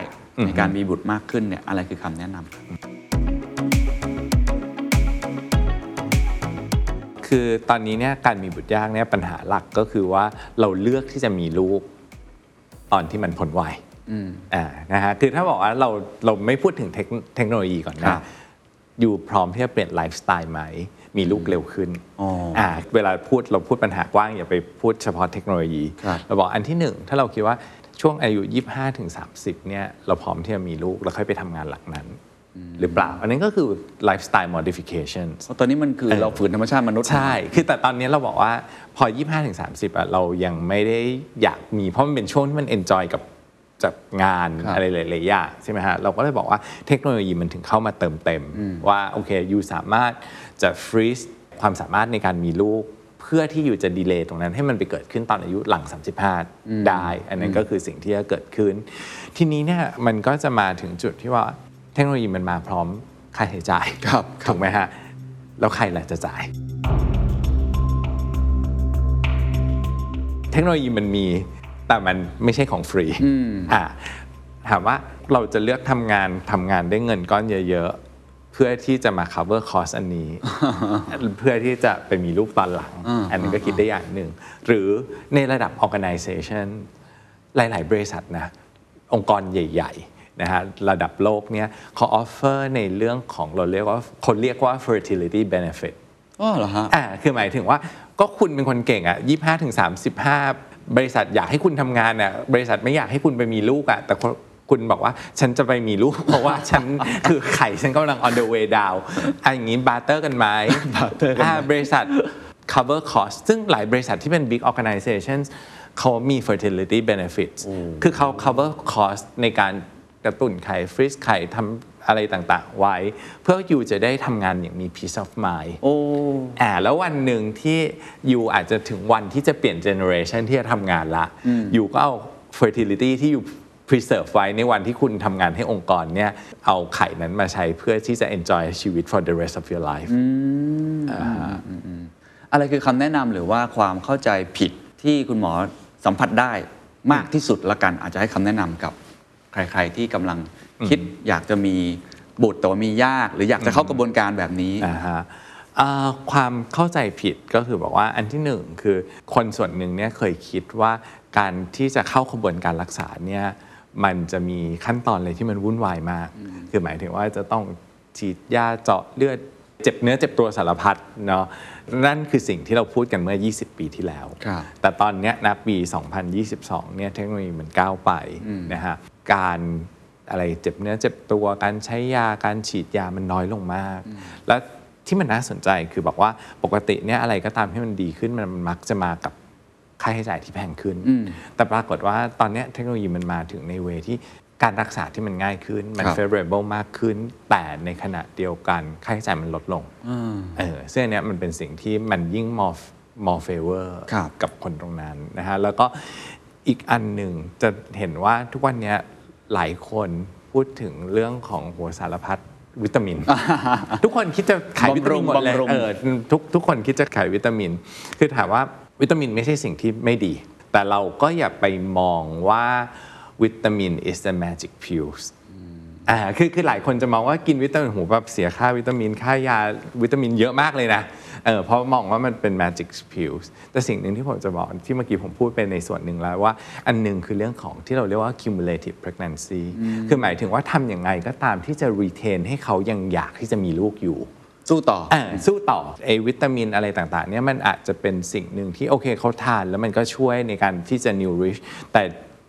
ในการมีบุตรมากขึ้นเนี่ยอะไรคือคำแนะนำคือตอนนี้เนี่ยการมีบุตรยากเนี่ยปัญหาหลักก็คือว่าเราเลือกที่จะมีลูก ตอนที่มันพ้นวัยอ่านะฮะคือถ้าบอกว่าเราเราไม่พูดถึงเทคเทคโนโลยีก่อนครันะบอยู่พร้อมที่จะเปลี่ยนไลฟ์สไตล์ไหม มีลูกเร็วขึ้นอ๋ออ่าเวลาพูดเราพูดปัญหากว้างอย่าไปพูดเฉพาะเทคโนโลยีครับเราบอกอันที่หนึ่งถ้าเราคิดว่าช่วงอายุ 25ถึง30เนี่ยเราพร้อมที่จะมีลูกแล้วค่อยไปทำงานหลักนั้น หรือเปล่า อันนั้นก็คือ lifestyle modification เพราะตอนนี้มันคือเราฝืนธรรมชาติมนุษย์ ใช่ คือแต่ตอนนี้เราบอกว่าพอ 25ถึง30อะเรายังไม่ได้อยากมีเพราะมันเป็นช่วงที่มัน enjoy กับจัดงานครับอะไรหลายๆอย่างใช่ไหมฮะ เราก็เลยบอกว่าเทคโนโลยีมันถึงเข้ามาเติมเต็ม ว่าโอเคยูสามารถจะฟรีซความสามารถในการมีลูกเพื่อที่อยู่จะดีเลย์ตรงนั้นให้มันไปเกิดขึ้นตอนอายุหลัง 35 ได้ อันนั้นก็คือสิ่งที่จะเกิดขึ้น ทีนี้เนี่ยมันก็จะมาถึงจุดที่ว่า เทคโนโลยีมันมาพร้อมค่าใช้จ่ายครับครับถูกไหมฮะ แล้วใครล่ะจะจ่าย เทคโนโลยีมันมีแต่มันไม่ใช่ของฟรีอ่าถามว่าเราจะเลือกทำงานทำงานได้เงินก้อนเยอะๆ เพื่อที่จะมา cover cost อันนี้ เพื่อที่จะไปมีลูกตอนหลัง อันนั้นก็คิดได้อย่างหนึ่ง หรือในระดับ organization หลาย ๆ บริษัทนะ องค์กรใหญ่ ๆ นะฮะระดับโลกเนี่ยเขา offer ในเรื่องของเราเรียกว่าคนเรียกว่า fertility benefit อ๋อเหรอฮะอ่าคือหมายถึงว่าก็คุณเป็นคนเก่งอะยี่สิบห้าถึงสามสิบห้าบริษัทอยากให้คุณทำงานอะบริษัทไม่อยากให้คุณไปมีลูกอะแต่คุณคุณบอกว่าฉันจะไปมีลูก เพราะว่าฉันคือไข่ฉันกำลัง on the way down อันอย่างนี้ barter กันไหม barter กันไหมอ่าบริษัท cover cost ซึ่งหลายบริษัทที่เป็น big organizations เขามี fertility benefits คือเขา cover cost ในการ กระตุ้นไข่ freeze ไข่ทำอะไรต่างๆ ไว้ เพื่อ you จะได้ทำงานอย่างมี peace of mind โอ้อ่าแล้ววันหนึ่งที่ you อาจจะถึงวันที่จะเปลี่ยน generation ที่จะทำงานละ you ก็เอา fertility ที่ you preserve ไว้ในวันที่คุณทำงานให้องค์กรเนี่ยเอาไข่นั้นมาใช้เพื่อที่จะ enjoy ชีวิต for the rest of your life อะไรคือคำแนะนำหรือว่าความเข้าใจผิดที่คุณหมอสัมผัสได้มากที่สุดละกันอาจจะให้คำแนะนำกับ ใครๆที่กำลังคิดอยากจะมีบุตรแต่ว่ามียาก หรืออยากจะเข้ากระบวนการแบบนี้อ่าฮะอ่าความเข้าใจผิดก็คือบอกว่าอันที่หนึ่งคือคนส่วนหนึ่งเนี่ยเคยคิดว่าการที่จะเข้าขบวนการรักษาเนี่ยมันจะมีขั้นตอนอะไรที่มันวุ่นวายมาก คือหมายถึงว่าจะต้องฉีดยาเจาะเลือดเจ็บเนื้อเจ็บตัวสารพัดเนาะนั่นคือสิ่งที่เราพูดกันเมื่อ 20 ปีที่แล้วครับแต่ตอนเนี้ยนะปี 2022 เนี่ยเทคโนโลยีมันก้าวไปนะฮะ การอะไรเจ็บเนื้อเจ็บตัวการใช้ยาการฉีดยามันน้อยลงมาก แล้วที่มันน่าสนใจคือบอกว่าปกติเนี่ยอะไรก็ตามที่มันดีขึ้นมันมักจะมากับค่าใช้จ่ายที่แพงขึ้น แต่ปรากฏว่าตอนเนี้ยเทคโนโลยีมันมาถึงในเวที่การรักษาที่มันง่ายขึ้น มันครับ favorable มากขึ้น แต่ในขณะเดียวกัน ค่าใช้จ่ายมันลดลงเออซึ่งอันเนี้ยมันเป็นสิ่งที่มันยิ่ง more more favor ครับกับคนตรงนั้นนะฮะ แล้วก็อีกอันหนึ่งจะเห็นว่าทุกวันเนี้ย หลายคนพูดถึงเรื่องของหัวสารพัดวิตามิน ทุกคนคิดจะขายวิตามินหมดเลยบำรุงเออทุกทุกคนคิดจะขายวิตามิน คือถามว่าวิตามินไม่ใช่สิ่งที่ไม่ดี แต่เราก็อย่าไปมองว่าวิตามิน is the magic pills อ่าคือคือหลายคนจะมองว่ากินวิตามินหูแบบเสียค่าวิตามินค่ายาวิตามินเยอะมากเลยนะเออเพราะมองว่ามันเป็น magic pills แต่สิ่งหนึ่งที่ผมจะบอกที่เมื่อกี้ผมพูดไปในส่วนหนึ่งแล้วว่า อันหนึ่งคือเรื่องของที่เราเรียกว่า cumulative pregnancy คือหมายถึงว่าทำยังไงก็ตามที่จะ retain ให้เขายังอยากที่จะมีลูกอยู่สู้ต่ออ่าสู้ต่อไอวิตามินอะไรต่างๆเนี่ยมันอาจจะเป็นสิ่งหนึ่งที่โอเคเขาทานแล้วมันก็ช่วยในการที่จะ nourish แต่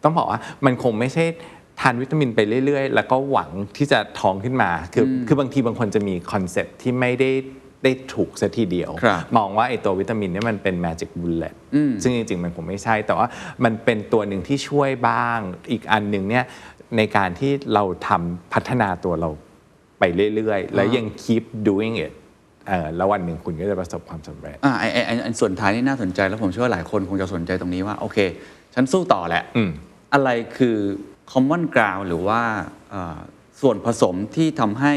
ต้องบอกว่ามันคงไม่ใช่ ทานวิตามินไปเรื่อย ๆ แล้วก็หวังที่จะท้องขึ้นมา คืออคือบางทีบางคนจะมี concept ที่ไม่ได้ได้ถูกซะทีเดียวครับมองว่าไอ้ตัววิตามินเนี่ยมันเป็น magic bullet ซึ่งจริง ๆ มันคงไม่ใช่ แต่ว่ามันเป็นตัวหนึ่งที่ช่วยบ้าง อีกอันหนึ่งเนี่ยในการที่เราทำพัฒนาตัวเราไปเรื่อย ๆ แล้วยัง keep doing it เออแล้ววันหนึ่งคุณก็จะประสบความสำเร็จอ่าไอ้ไอ้ไอ้ไอ้ส่วนท้ายนี่น่าสนใจแล้วผมเชื่อว่าหลายคนคงจะสนใจตรงนี้ว่า โอเค ฉันสู้ต่อแหละอืมอะไรคือ common ground หรือว่าเอ่อส่วนผสมที่ทำให้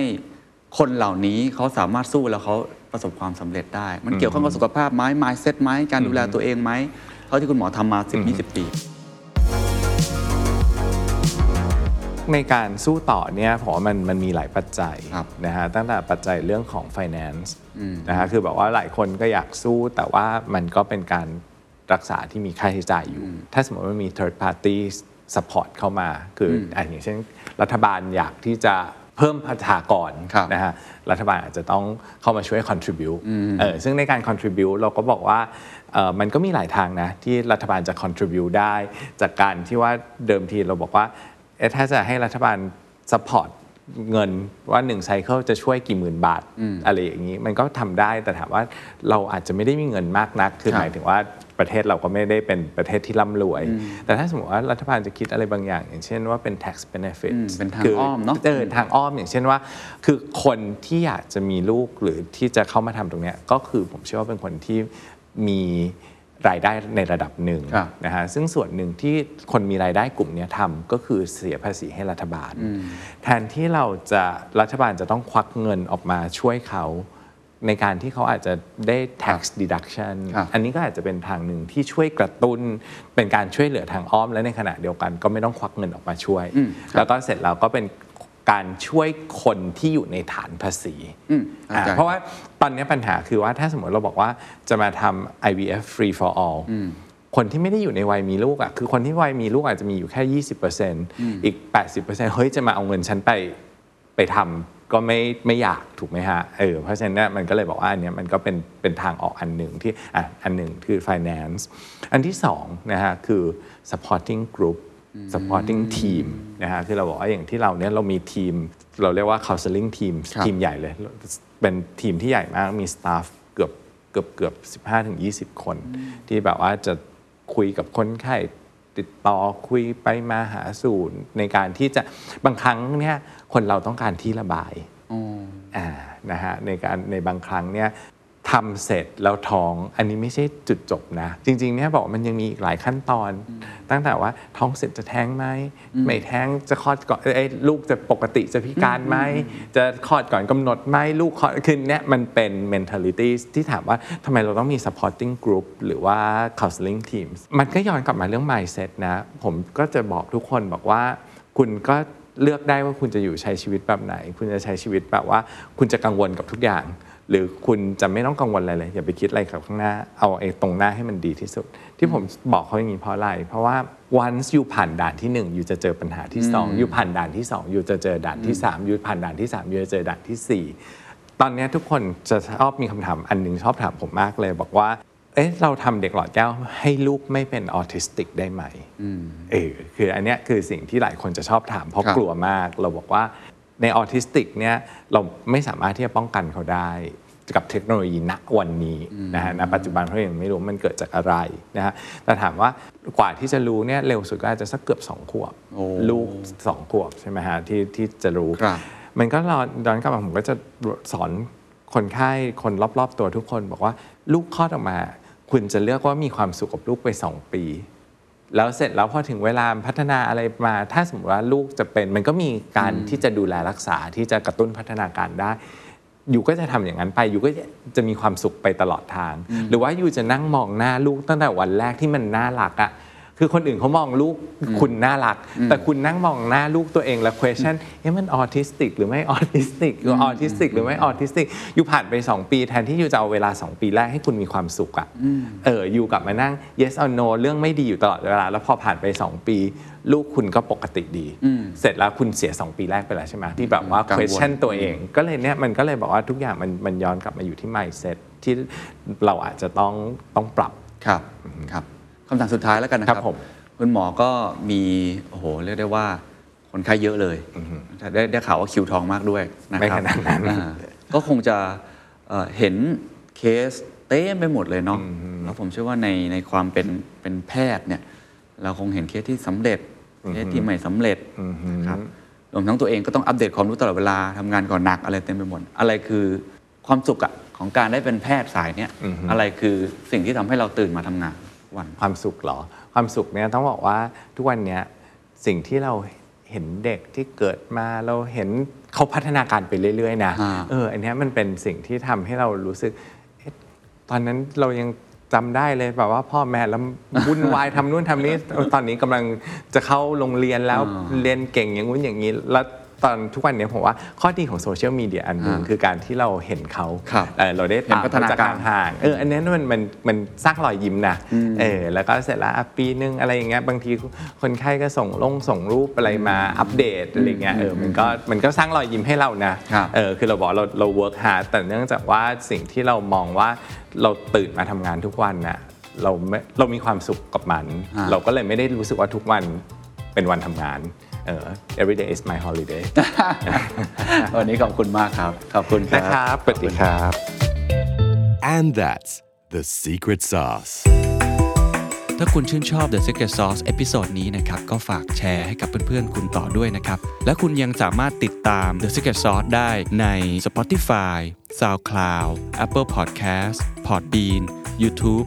คนเหล่านี้เขาสามารถสู้แล้วเขาประสบความสำเร็จได้ มันเกี่ยวข้องกับสุขภาพไหม mindset ไหมการดูแลตัวเองไหมเท่าที่คุณหมอทำมา 10-20 ปีในการสู้ต่อเนี่ยผมว่ามันมันมีหลายปัจจัยครับนะฮะตั้งแต่ปัจจัยเรื่องของ finance นะฮะคือแบบว่าหลายคนก็อยากสู้แต่ว่ามันก็เป็นการรักษาที่มีค่าใช้จ่ายอยู่ ถ้าสมมติว่ามี third party support เข้ามาคืออะอย่างเช่น รัฐบาลอยากที่จะเพิ่มประชากรครับนะฮะรัฐบาลอาจจะต้องเข้ามาช่วย contribute เออซึ่งในการ contribute เราก็บอกว่าเอ่อมันก็มีหลายทางนะ ที่รัฐบาลจะ contribute ได้ จากการที่ว่าเดิมทีเราบอกว่าเอ๊ะถ้าจะให้รัฐบาล support เงินว่า1ไซเคิลจะช่วยกี่หมื่นบาทอะไรอย่างนี้ มันก็ทำได้แต่ถามว่าเราอาจจะไม่ได้มีเงินมากนัก คือครับหมายถึงว่าประเทศเราก็ไม่ได้เป็นประเทศที่ร่ำรวย แต่ถ้าสมมติว่ารัฐบาลจะคิดอะไรบางอย่าง อย่างเช่นว่าเป็น tax benefit อืมเป็นทางคือ้อมเนอะเออทางอ้อมอย่างเช่นว่า คือคนที่อยากจะมีลูกหรือที่จะเข้ามาทำตรงเนี้ยก็คือผมเชื่อว่าเป็นคนที่มี รายได้ในระดับหนึ่งครับนะฮะซึ่งส่วนหนึ่งที่คนมีรายได้กลุ่มเนี้ยทำก็คือเสียภาษีให้รัฐบาล แทนที่เราจะรัฐบาลจะต้องควักเงินออกมาช่วยเขาในการที่เขาอาจจะได้ tax deduction ครับอันนี้ก็อาจจะเป็นทางหนึ่งที่ช่วยกระตุ้น เป็นการช่วยเหลือทางอ้อมและในขณะเดียวกันก็ไม่ต้องควักเงินออกมาช่วย แล้วก็เสร็จแล้วก็เป็น การช่วยคนที่อยู่ในฐานภาษีอืมเข้าอ่าใจเพราะว่าตอนนี้ปัญหาคือว่าถ้าสมมติเราบอกว่าจะมาทำ IVF free for all คนที่ไม่ได้อยู่ในวัยมีลูกอะคือคนที่วัยมีลูกอาจจะมีอยู่แค่ 20%อีก 80%เฮ้ยจะมาเอาเงินฉันไปไปทำก็ไม่ไม่อยากถูกไหมฮะเออเพราะฉะนั้นเนยมันก็เลยบอกว่าอันเนี้ยมันก็เป็นเป็นทางออกอันหนึ่งที่อะอันหนึ่งคือ finance อันที่สองนะฮะคือ supporting group supporting team นะฮะคือเราบอกว่าอย่างที่เราเนี่ยเรามีทีม เราเรียกว่า counseling team ครับทีมใหญ่เลย เป็นทีมที่ใหญ่มากมีสตาฟเกือบเกือบเกือบ15ถึง20 คน ที่แบบว่าจะคุยกับคนไข้ติดต่อคุยไปมาหาสู่ในการที่จะบางครั้งเนี่ยคนเราต้องการที่ระบายอ๋ออ่านะฮะในการในบางครั้งเนี่ย ทำเสร็จแล้วท้องอันนี้ไม่ใช่จุดจบนะ จริงๆเนี่ยบอกว่ามันยังมีอีกหลายขั้นตอน ตั้งแต่ว่าท้องเสร็จจะแท้งไหมไม่แท้งจะคลอดก่อนเอ้ยลูกจะปกติจะพิการไหมจะคลอดก่อนกำหนดไหมลูกคลอดคือเนี่ยมันเป็น mentality ที่ถามว่าทำไมเราต้องมี supporting group หรือว่า counseling teams มันก็ย้อนกลับมาเรื่อง mindset นะ ผมก็จะบอกทุกคนบอกว่าคุณก็เลือกได้ว่าคุณจะอยู่ใช้ชีวิตแบบไหน คุณจะใช้ชีวิตแบบว่า คุณจะกังวลกับทุกอย่าง หรือคุณจะไม่ต้องกังวลอะไรเลย อย่าไปคิดอะไรกับข้างหน้า เอาไอ้ตรงหน้าให้มันดีที่สุด ที่ผมบอกเขาอย่างนี้เพราะอะไร เพราะว่า once อยู่ผ่านด่านที่1อยู่จะเจอปัญหาที่2อยู่ผ่านด่านที่2อยู่จะเจอด่านที่3อยู่ผ่านด่านที่3อยู่จะเจอด่านที่ 4 ตอนเนี้ยทุกคนจะชอบมีคำถามอันหนึงชอบถามผมมากเลยบอกว่าเอ๊ะเราทำเด็กหลอดแก้วให้ลูกไม่เป็นออทิสติกได้ไหมเออคืออันเนี้ยคือสิ่งที่หลายคนจะชอบถามเพราะครับกลัวมากเราบอกว่า ในออทิสติกเนี่ยเราไม่สามารถที่จะป้องกันเขาได้กับเทคโนโลยีณวันนี้นะฮะณปัจจุบันเพราะยังไม่รู้มันเกิดจากอะไรนะฮะแต่ถามว่ากว่าที่จะรู้เนี่ยเร็วสุดก็อาจจะสักเกือบสองขวบโอ้ลูกสองขวบใช่ไหมฮะที่ที่จะรู้ครับมันก็รอย้อนกลับมาผมก็จะสอนคนไข้คนรอบ ๆ ตัวทุกคนบอกว่าลูกคลอดออกมา คุณจะเลือกว่ามีความสุขกับลูกไป2ปี แล้วเสร็จแล้วพอถึงเวลาพัฒนาอะไรมา ถ้าสมมติว่าลูกจะเป็น มันก็มีการที่จะดูแลรักษาที่จะกระตุ้นพัฒนาการได้ อยู่ก็จะทำอย่างนั้นไป อยู่ก็จะมีความสุขไปตลอดทาง หรือว่าอยู่จะนั่งมองหน้าลูกตั้งแต่วันแรกที่มันน่ารักอะ่ะ คือคนอื่นเขามองลูกคุณน่ารัก แต่คุณนั่งมองหน้าลูกตัวเองแล้ว question เอ๊ะมันออทิสติกหรือไม่ออทิสติกหรือออทิสติกหรือไม่ออทิสติกอยู่ผ่านไป 2 ปีแทนที่ you จะเอาเวลา 2 ปีแรกให้คุณมีความสุขอะเออ you กลับมานั่ง yes or no เรื่องไม่ดีอยู่ตลอดเวลา แล้วพอผ่านไป 2 ปี ลูกคุณก็ปกติดี เสร็จแล้วคุณเสีย 2 ปีแรกไปแล้วใช่ไหมที่แบบว่ากังวล question ตัวเอง ก็เลยเนี่ยมันก็เลยบอกว่าทุกอย่างมันมันย้อนกลับมาอยู่ที่ mindset ที่เราอาจจะต้องต้องปรับครับครับ คำถามสุดท้ายแล้วกันนะคครับผมคุณหมอก็มีโอ้โหเรียกได้ว่าคนไข้เยอะเลยได้ได้ข่าวว่าคิวทองมากด้วยนะครับไม่ขนาดนั้นอ่าก็คงจะเอ่อเห็นเคสเต็มไปหมดเลยเนาะแล้วผมเชื่อว่าในในความเป็นเป็นแพทย์เนี่ยเราคงเห็นเคสที่สำเร็จเคสที่ไม่สำเร็จนะครับรวมทั้งตัวเองก็ต้องอัปเดตความรู้ตลอดเวลาทำงานก่อนหนักอะไรเต็มไปหมดอะไรคือความสุขอะของการได้เป็นแพทย์สายเนี่ยอะไรคือสิ่งที่ทำให้เราตื่นมาทำงาน วันความสุขเหรอ ความสุขเนี่ยต้องบอกว่าทุกวันเนี้ยสิ่งที่เราเห็นเด็กที่เกิดมาเราเห็นเขาพัฒนาการไปเรื่อย ๆ นะอ่าเอออันเนี้ยมันเป็นสิ่งที่ทำให้เรารู้สึกเอ๊ะตอนนั้นเรายังจำได้เลยแบบว่าพ่อแม่แล้ววุ่นวายทำนู่นทำนี้เออตอนนี้กำลังจะเข้าโรงเรียนแล้วเรียนเก่งอย่างงู้นอย่างนี้ แล้ว ตอนทุกวันเนี้ยผมว่าข้อดีของโซเชียลมีเดียอันหนึ่งอ่าคือการที่เราเห็นเขาครับเออเราได้เห็นตามพัฒนาการเขจากห่างๆเอออันนี้มันมันมันสร้างรอยยิ้มนะเออแล้วก็เสร็จแล้วอะปีนึงอะไรอย่างเงี้ยบางทีคนไข้ก็ส่งลงส่งรูปอะไรมาอัปเดตอะไรเงี้ยเออมันก็มันก็สร้างรอยยิ้มให้เรานะครับ เออคือเราบอกเราเรา work hard แต่เนื่องจากว่าสิ่งที่เรามองว่าเราตื่นมาทำงานทุกวันน่ะเราไม่เรามีความสุขกับมันอ่าเราก็เลยไม่ได้รู้สึกว่าทุกวันเป็นวันทำงาน เออ every day is my holiday วันนี้ขอบคุณมากครับ ขอบคุณครันะบครับสวัสดีครับ And that's the secret sauce. ถ้าคุณชื่นชอบ The Secret Sauce episode นี้นะครับ ก็ฝากแชร์ให้กับเพื่อนๆ คุณต่อด้วยนะครับ และคุณยังสามารถติดตาม The Secret Sauce ได้ใน Spotify, SoundCloud, Apple Podcast, Podbean, YouTube